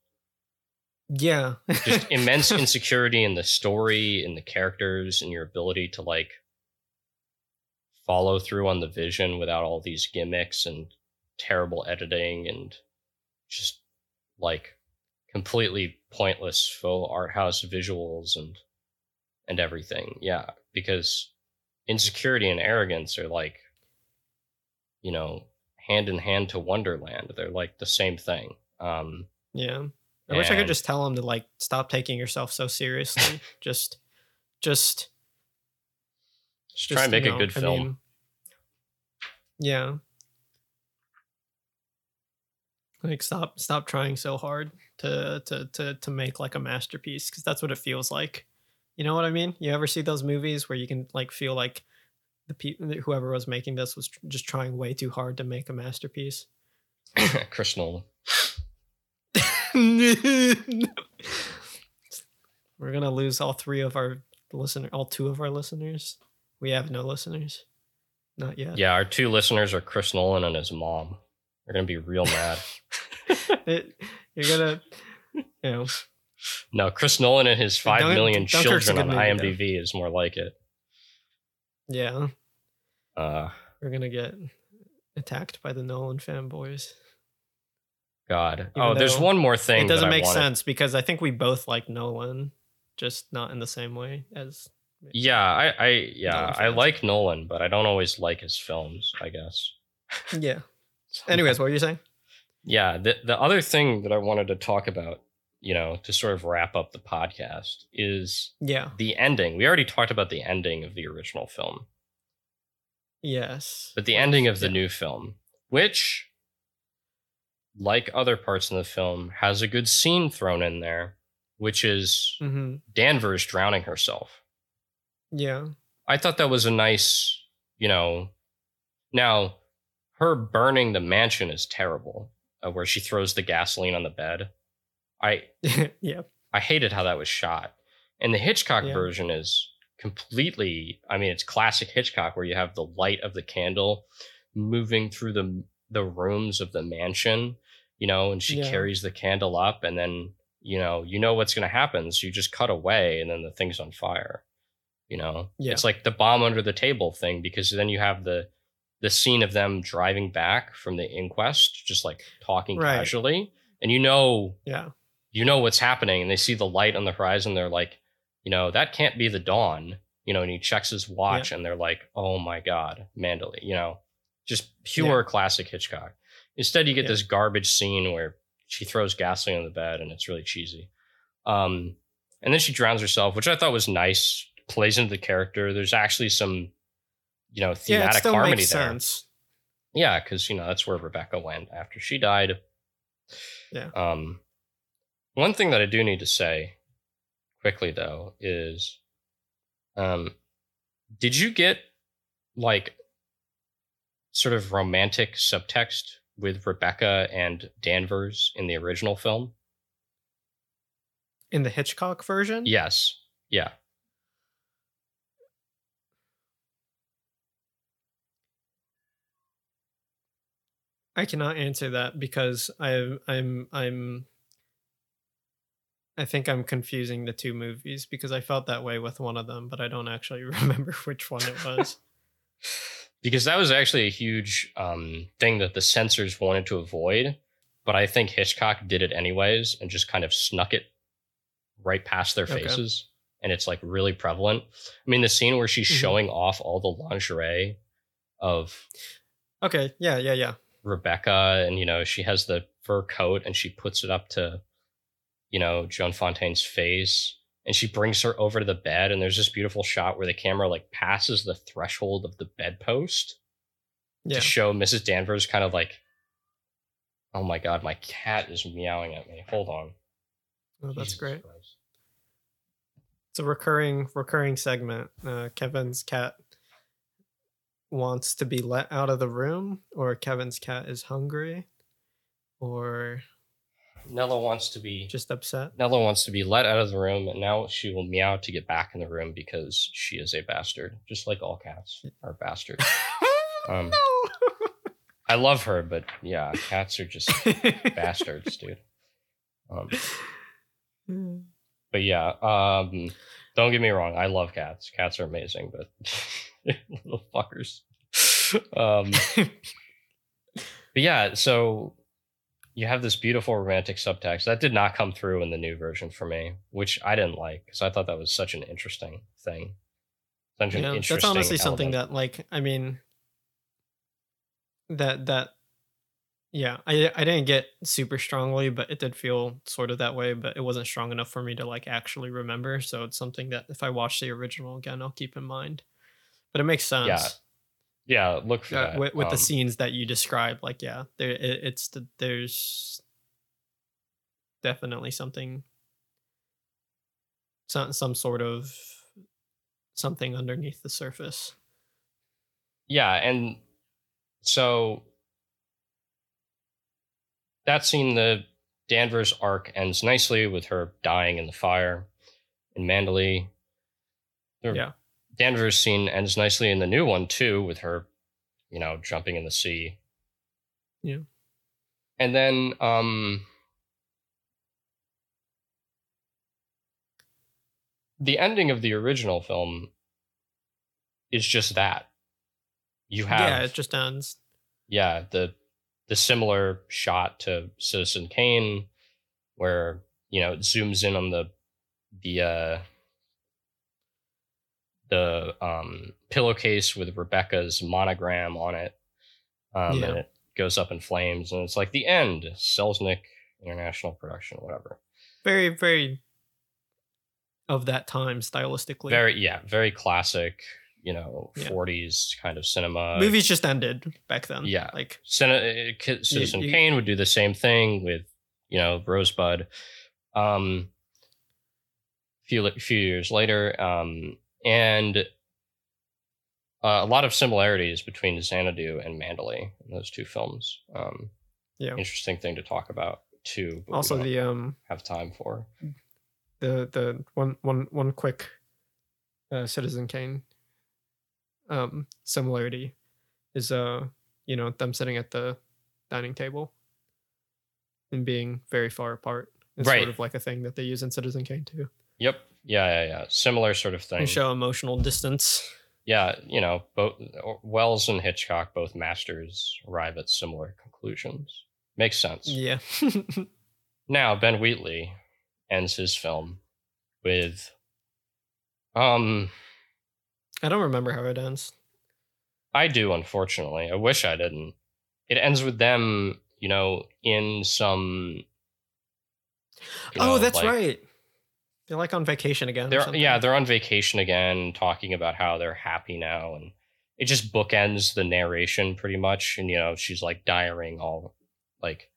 Yeah Just *laughs* immense insecurity in the story, in the characters, in your ability to like follow through on the vision without all these gimmicks and terrible editing and just like completely pointless faux art house visuals and and everything. Yeah, because insecurity and arrogance are like you know, hand in hand to Wonderland. They're like the same thing. Um yeah i wish i could just tell him to like stop taking yourself so seriously *laughs* just just just try and make you a good I film. mean, yeah. Like stop stop trying so hard to to to to make like a masterpiece because that's what it feels like. You know what I mean? You ever see those movies where you can like feel like the people whoever was making this was tr- just trying way too hard to make a masterpiece. *laughs* Chris Nolan. *laughs* We're gonna lose all three of our listener, all two of our listeners. We have no listeners, not yet. Yeah, our two listeners are Chris Nolan and his mom. They're gonna be real mad. *laughs* it, you're gonna, you know, No, Chris Nolan and his five Dunk- million Dunkirk's children on movie, though. IMDb is more like it. yeah, Uh, we're gonna get attacked by the Nolan fanboys. God. Even oh, there's one more thing. It doesn't make wanted- sense because I think we both like Nolan, just not in the same way as. Yeah, I, I, yeah, I like Nolan, but I don't always like his films. I guess. Yeah. *laughs* Anyways, what were you saying? Yeah, the the other thing that I wanted to talk about, you know, to sort of wrap up the podcast is Yeah. the ending. We already talked about the ending of the original film, Yes. but the ending of the Yeah. new film, which like other parts in the film has a good scene thrown in there, which is Mm-hmm. Danvers drowning herself. Yeah. I thought that was a nice, you know. Now, her burning the mansion is terrible, uh, where she throws the gasoline on the bed. I *laughs* yeah. I hated how that was shot. And the Hitchcock Yeah. version is completely. I mean, it's classic Hitchcock, where you have the light of the candle moving through the the rooms of the mansion, you know, and she Yeah. carries the candle up, and then you know you know what's going to happen, so you just cut away, and then the thing's on fire. You know, Yeah. it's like the bomb under the table thing because then you have the the scene of them driving back from the inquest, just like talking Right. casually, and you know Yeah. you know what's happening and they see the light on the horizon they're like you know that can't be the dawn you know and he checks his watch and they're like oh my god manderley you know just pure classic hitchcock instead you get Yeah. this garbage scene where she throws gasoline on the bed and it's really cheesy um and then she drowns herself which i thought was nice plays into the character there's actually some you know Yeah. It thematic still harmony makes there sense. yeah, because you know that's where Rebecca went after she died. Yeah. Um, one thing that I do need to say quickly though is, um, did you get like sort of romantic subtext with Rebecca and Danvers in the original film? In the Hitchcock version? Yes. Yeah. I cannot answer that because I I'm I'm I think I'm confusing the two movies because I felt that way with one of them, but I don't actually *laughs* remember which one it was. *laughs* because that was actually a huge um, thing that the censors wanted to avoid. But I think Hitchcock did it anyways and just kind of snuck it right past their Okay. faces. And it's like really prevalent. I mean, the scene where she's Mhm. showing off all the lingerie of Okay, yeah, yeah, yeah. Rebecca, and you know, she has the fur coat and she puts it up to, you know, Joan Fontaine's face. And she brings her over to the bed, and there's this beautiful shot where the camera like passes the threshold of the bedpost Yeah. to show Mrs. Danvers kind of like, oh my god, my cat is meowing at me. Hold on. Oh, that's Jesus great. Christ. It's a recurring recurring segment. Uh, Kevin's cat wants to be let out of the room, or Kevin's cat is hungry, or Nella wants to be just upset. Nella wants to be let out of the room, and now she will meow to get back in the room because she is a bastard, just like all cats are bastards. *laughs* Um, I love her, but yeah, cats are just *laughs* bastards, dude. Um, but yeah, um, don't get me wrong, I love cats. Cats are amazing, but *laughs* little fuckers. Um, but yeah, so you have this beautiful romantic subtext that did not come through in the new version for me, which I didn't like because I thought that was such an interesting thing. Such an yeah, interesting that's honestly something that like I mean that that yeah, I I didn't get super strongly, but it did feel sort of that way, but it wasn't strong enough for me to like actually remember. So it's something that if I watch the original again, I'll keep in mind. But it makes sense. Yeah, yeah, look for uh, that. with, with the Um, scenes that you described like yeah there it, it's the, there's definitely something some some sort of something underneath the surface Yeah, and so that scene, the Danvers arc ends nicely with her dying in the fire in Manderley. The Yeah. Danvers scene ends nicely in the new one too, with her, you know, jumping in the sea. Yeah. And then um the ending of the original film is just that. You have yeah it just ends yeah the the similar shot to citizen kane where you know it zooms in on the the uh the um pillowcase with rebecca's monogram on it um Yeah. and it goes up in flames and it's like the end selznick international production whatever very very of that time stylistically very yeah very classic you know Yeah. 40s kind of cinema movies just ended back then Yeah. like Cine- uh, Ki- Citizen you- Kane would do the same thing with, you know, Rosebud. Um, few few years later, um, and uh, a lot of similarities between Xanadu and Manderley in those two films. Um, Yeah. interesting thing to talk about too. Also the um have time for. the the one one one quick uh, Citizen Kane um similarity is uh you know them sitting at the dining table and being very far apart. It's Right. sort of like a thing that they use in Citizen Kane too. Yep. Yeah, yeah, yeah. Similar sort of thing. Show emotional distance. yeah, you know, both Welles and Hitchcock, both masters, arrive at similar conclusions. Makes sense. Yeah. *laughs* Now Ben Wheatley ends his film with um I don't remember how it ends. I do unfortunately. I wish I didn't. It ends with them, you know, in some you oh, know, that's like- right. They're like on vacation again. They're yeah, they're on vacation again, talking about how they're happy now, and it just bookends the narration pretty much. And you know, she's like diarying all, like,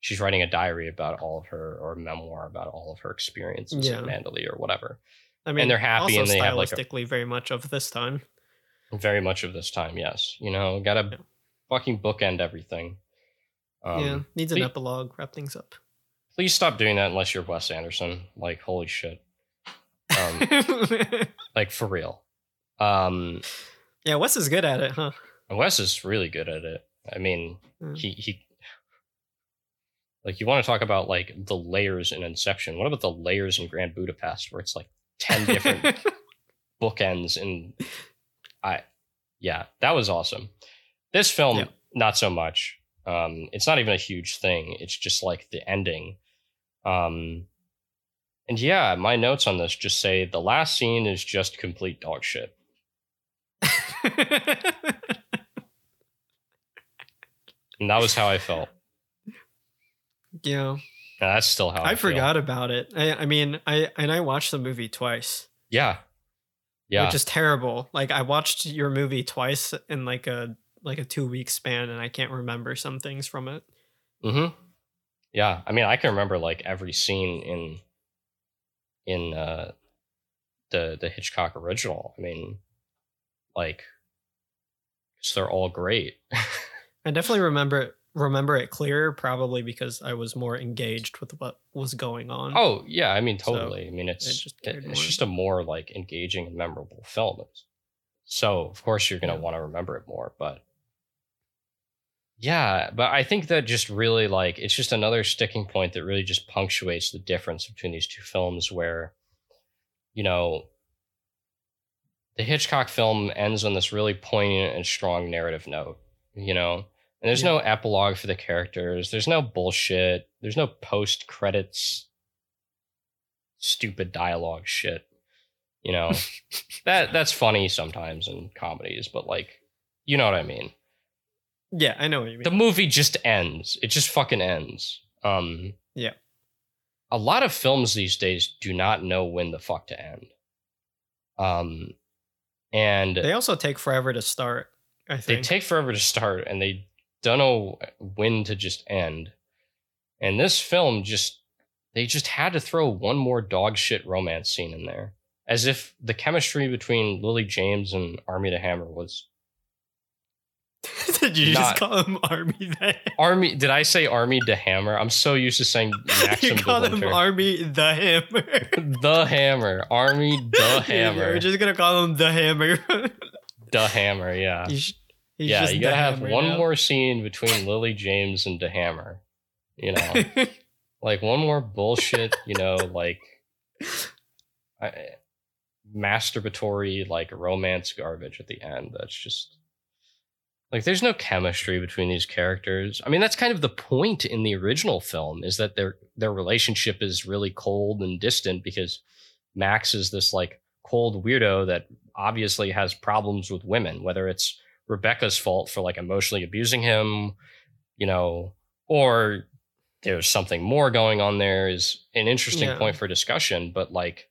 she's writing a diary about all of her or memoir about all of her experiences Yeah. in Manderley or whatever. I mean, and they're happy also and they have, like, a- stylistically very much of this time. Very much of this time, yes. You know, gotta Yeah. fucking bookend everything. Um, yeah, needs an epilogue, wrap things up. Please stop doing that unless you're Wes Anderson. Like, holy shit. Um, *laughs* like for real. Um, yeah, Wes is good at it, huh? Wes is really good at it. I mean, Mm. he he Like you want to talk about like the layers in Inception. What about the layers in Grand Budapest where it's like 10 different *laughs* bookends and I yeah, that was awesome. This film Yeah. not so much. Um it's not even a huge thing. It's just like the ending. Um and yeah, my notes on this just say the last scene is just complete dog shit. And that was how I felt. yeah. And that's still how I, I feel. forgot about it. I, I mean, I and I watched the movie twice, Yeah. Yeah. which is terrible. Like I watched your movie twice in like a like a two week span, and I can't remember some things from it. Mm-hmm. Yeah, I mean, I can remember like every scene in in uh, the the Hitchcock original. I mean, like, 'cause they're all great. *laughs* I definitely remember remember it clearer, probably because I was more engaged with what was going on. oh yeah, I mean, So, totally. I mean, it's just it- it's just a more like engaging and memorable film. So of course you're gonna Yeah. want to remember it more, but yeah, but I think that just really like it's just another sticking point that really just punctuates the difference between these two films where you know the Hitchcock film ends on this really poignant and strong narrative note, you know. And there's Yeah. no epilogue for the characters. There's no bullshit. There's no post credits stupid dialogue shit. You know. *laughs* that that's funny sometimes in comedies, but like you know what I mean. Yeah, I know what you mean. The movie just ends. It just fucking ends. Um Yeah. A lot of films these days do not know when the fuck to end. Um and they also take forever to start. I they take forever to start and they don't know when to just end. And this film just they just had to throw one more dog shit romance scene in there. As if the chemistry between Lily James and Armie the Hammer was *laughs* Did you Not- just call him Armie *laughs* then? Armie did I say Armie the Hammer? I'm so used to saying *laughs* Maxim you call him Armie the Hammer. the Hammer. Armie the Hammer. We're just gonna call him the Hammer. the Hammer, yeah. He's- he's yeah, just you gotta have one now. more scene between Lily James and the Hammer. You know. like one more bullshit, you know, like I, masturbatory like romance garbage at the end. That's just like there's no chemistry between these characters. I mean, that's kind of the point in the original film is that their their relationship is really cold and distant because Max is this like cold weirdo that obviously has problems with women, whether it's Rebecca's fault for like emotionally abusing him, you know, or there's something more going on there is an interesting Yeah. point for discussion, but like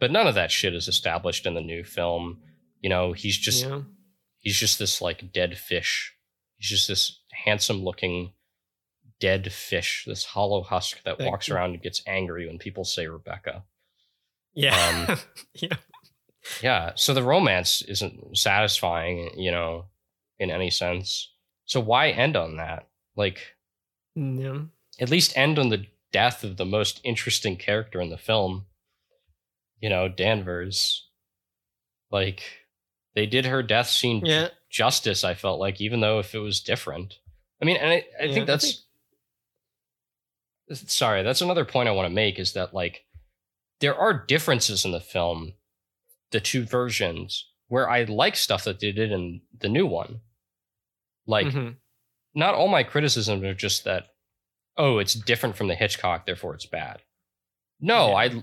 but none of that shit is established in the new film. You know, he's just yeah. He's just this like dead fish. He's just this handsome looking dead fish, this hollow husk that Like- walks around and gets angry when people say Rebecca. Yeah. Um, *laughs* yeah. Yeah, so the romance isn't satisfying, you know, in any sense. So why end on that? Like Yeah. at least end on the death of the most interesting character in the film. You know, Danvers. Like they did her death scene Yeah. justice, I felt like, even though if it was different. I mean, and I, I Yeah, I think that's sorry, that's another point I want to make is that like there are differences in the film, the two versions, where I like stuff that they did in the new one. Like Mhm. not all my criticisms are just that oh it's different from the hitchcock therefore it's bad no Yeah. i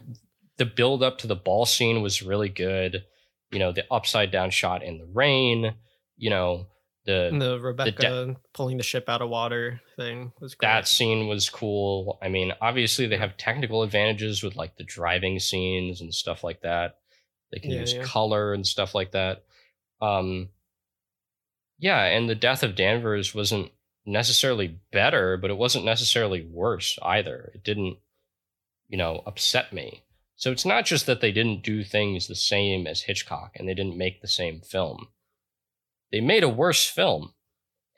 the build up to the ball scene was really good you know the upside down shot in the rain you know And the the Rebecca pulling the ship out of water thing was great. that scene was cool. I mean obviously they have technical advantages with like the driving scenes and stuff like that. They can Yeah, use yeah. color and stuff like that. Um yeah and the death of danvers wasn't necessarily better but it wasn't necessarily worse either. It didn't you know upset me so it's not just that they didn't do things the same as hitchcock and they didn't make the same film they made a worse film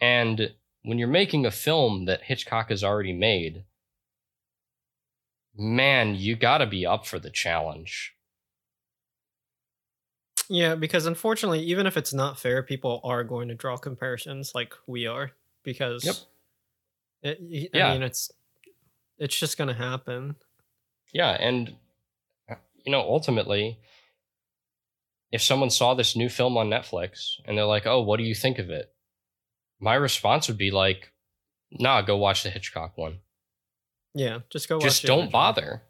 and when you're making a film that hitchcock has already made man you got to be up for the challenge Yeah, because unfortunately, even if it's not fair, people are going to draw comparisons like we are because Yep. it, I Yeah. mean, it's it's just gonna happen. Yeah, and you know, ultimately, if someone saw this new film on Netflix and they're like, "Oh, what do you think of it?" My response would be like, "Nah, go watch the Hitchcock one. Yeah, just go. Just don't bother.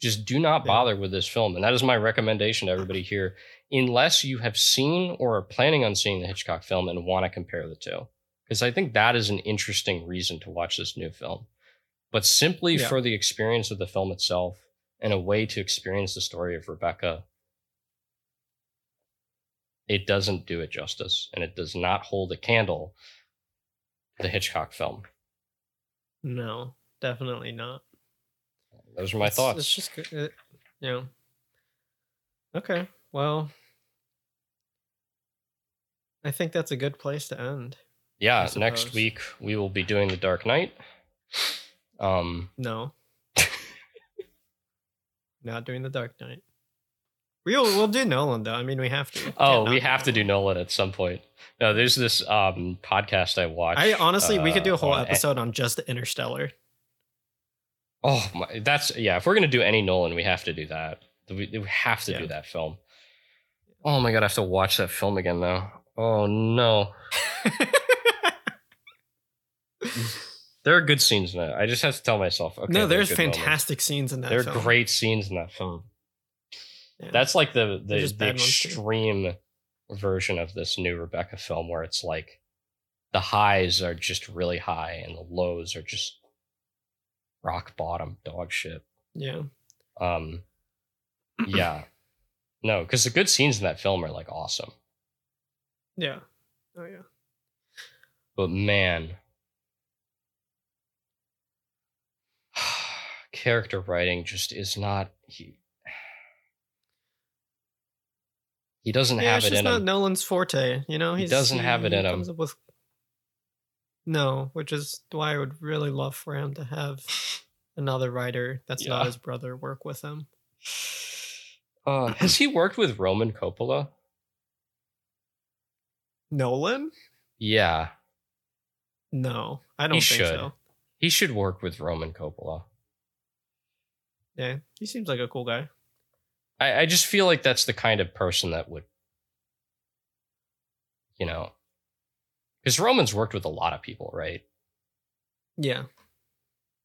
Just do not Yeah. bother with this film." And that is my recommendation to everybody here, unless you have seen or are planning on seeing the Hitchcock film and want to compare the two, because I think that is an interesting reason to watch this new film. But simply Yeah. for the experience of the film itself and a way to experience the story of Rebecca it doesn't do it justice and it does not hold a candle to the Hitchcock film. No, definitely not. Those are my It's- thoughts. It's just good. It, you know. Okay. Well, I think that's a good place to end. yeah, next week we will be doing The Dark Knight. Um No. Not doing the Dark Knight. We'll we'll do Nolan though. I mean, we have to. *laughs* oh, we have to do Nolan at some point. No, there's this um podcast I watch. I honestly, we could do a uh, whole on- episode on just Interstellar. Oh my, that's yeah. If we're gonna do any Nolan, we have to do that. We, we have to Yeah. do that film. Oh my god, I have to watch that film again though. Oh no, *laughs* there are good scenes in that. I just have to tell myself. Okay, no, there's good moments. fantastic scenes in that. There are film. great scenes in that film. Yeah. That's like the the, the bad ones, too. extreme version of this new Rebecca film, where it's like the highs are just really high and the lows are just rock bottom dog shit. yeah. Um, yeah, *clears throat* no, because the good scenes in that film are like awesome, Yeah. Oh yeah. but man, character writing just is not he. He doesn't yeah, have it's it just in not him. Nolan's forte. You know, He doesn't have it in him. with- No, which is why I would really love for him to have another writer that's not his brother work with him. Uh, has he worked with Roman Coppola? Nolan? Yeah, No, I don't He think should. so. he should work with Roman Coppola. Yeah, he seems like a cool guy. I, I just feel like that's the kind of person that would, you know, because Roman's worked with a lot of people, right? Yeah,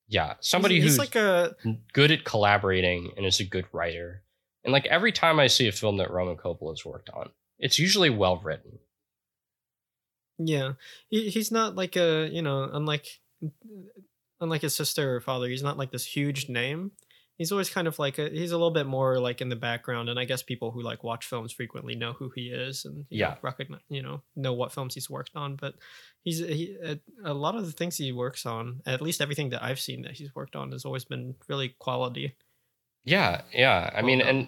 Yeah, somebody he's, he's who's like a good at collaborating and is a good writer. And like every time I see a film that Roman Coppola's worked on, it's usually well written. yeah. He he's not like a you know unlike unlike his sister or father. He's not like this huge name. He's always kind of like a, he's a little bit more like in the background, and I guess people who like watch films frequently know who he is and you know, Yeah. recognize you know know what films he's worked on. But he's he, a, a lot of the things he works on, at least everything that I've seen that he's worked on, has always been really quality. Yeah, yeah. I Well mean, done. and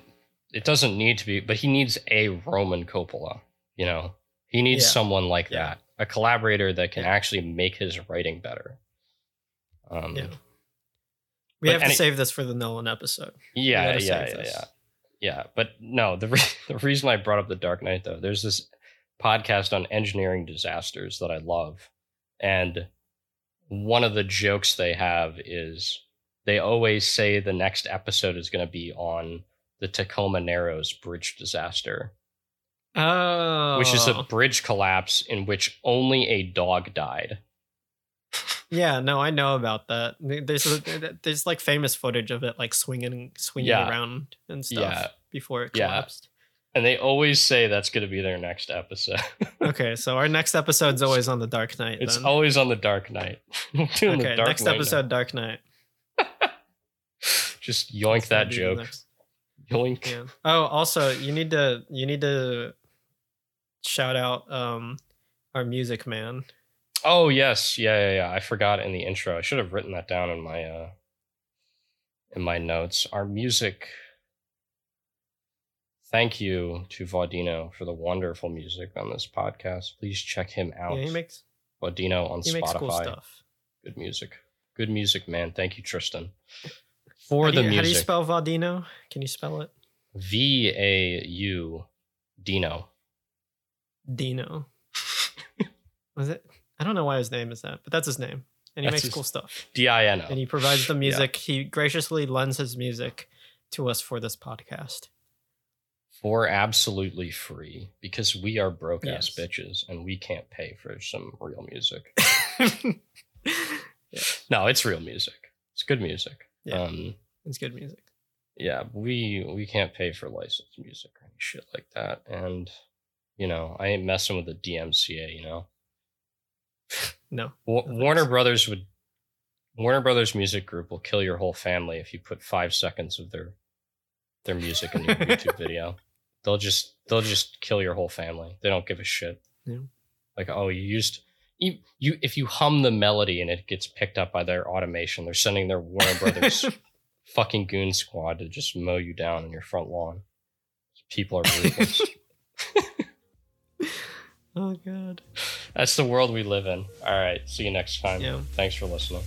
it doesn't need to be, but he needs a Roman Coppola. You know, he needs Yeah. someone like Yeah. that, a collaborator that can Yeah. actually make his writing better. Um, Yeah. We But have to save this for the Nolan episode. yeah, yeah, yeah, yeah, yeah. But no, the re- *laughs* the reason I brought up the Dark Knight though, there's this podcast on engineering disasters that I love, and one of the jokes they have is they always say the next episode is going to be on the Tacoma Narrows bridge disaster, Oh, which is a oh. bridge collapse in which only a dog died. Yeah. No, I know about that. There's a, there's like famous footage of it like swinging swinging Yeah. around and stuff Yeah. before it Yeah. collapsed. And they always say that's going to be their next episode. *laughs* Okay, so our next episode's always on the Dark Knight. it's then. always on the Dark Knight. *laughs* We're doing the okay. Dark Next Knight now. episode, Dark Knight. *laughs* Just yoink that gonna be the joke. next- Yoink. Yeah. Oh, also, you need to you need to shout out um our music man. Oh yes, yeah, yeah, yeah. I forgot in the intro. I should have written that down in my uh in my notes. Our music. Thank you to Vaudino for the wonderful music on this podcast. Please check him out. Yeah, he makes Vaudino on he Spotify. makes cool stuff. Good music. Good music, man. Thank you, Tristan. For the you, how do you spell Vaudino? Can you spell it? V A U Dino. Dino. *laughs* Was it? I don't know why his name is that, but that's his name. and he That's makes his- cool stuff. D I N And he provides the music. He graciously lends his music to us for this podcast. For absolutely free because we are broke ass bitches and we can't pay for some real music. yeah, *laughs* *laughs* No, it's real music. It's good music. Yeah. Um, it's good music. yeah, we we can't pay for licensed music or any shit like that. And you know, I ain't messing with the DMCA. You know, No. Wa- Warner. Brothers would Warner Brothers Music Group will kill your whole family if you put five seconds of their their music in your *laughs* YouTube video. They'll just they'll just kill your whole family. They don't give a shit. Yeah. Like oh you used you, you if you hum the melody and it gets picked up by their automation, they're sending their Warner Brothers *laughs* fucking goon squad to just mow you down in your front lawn. People are *laughs* ruthless. oh god. That's the world we live in. All right, see you next time. Yeah. Thanks for listening.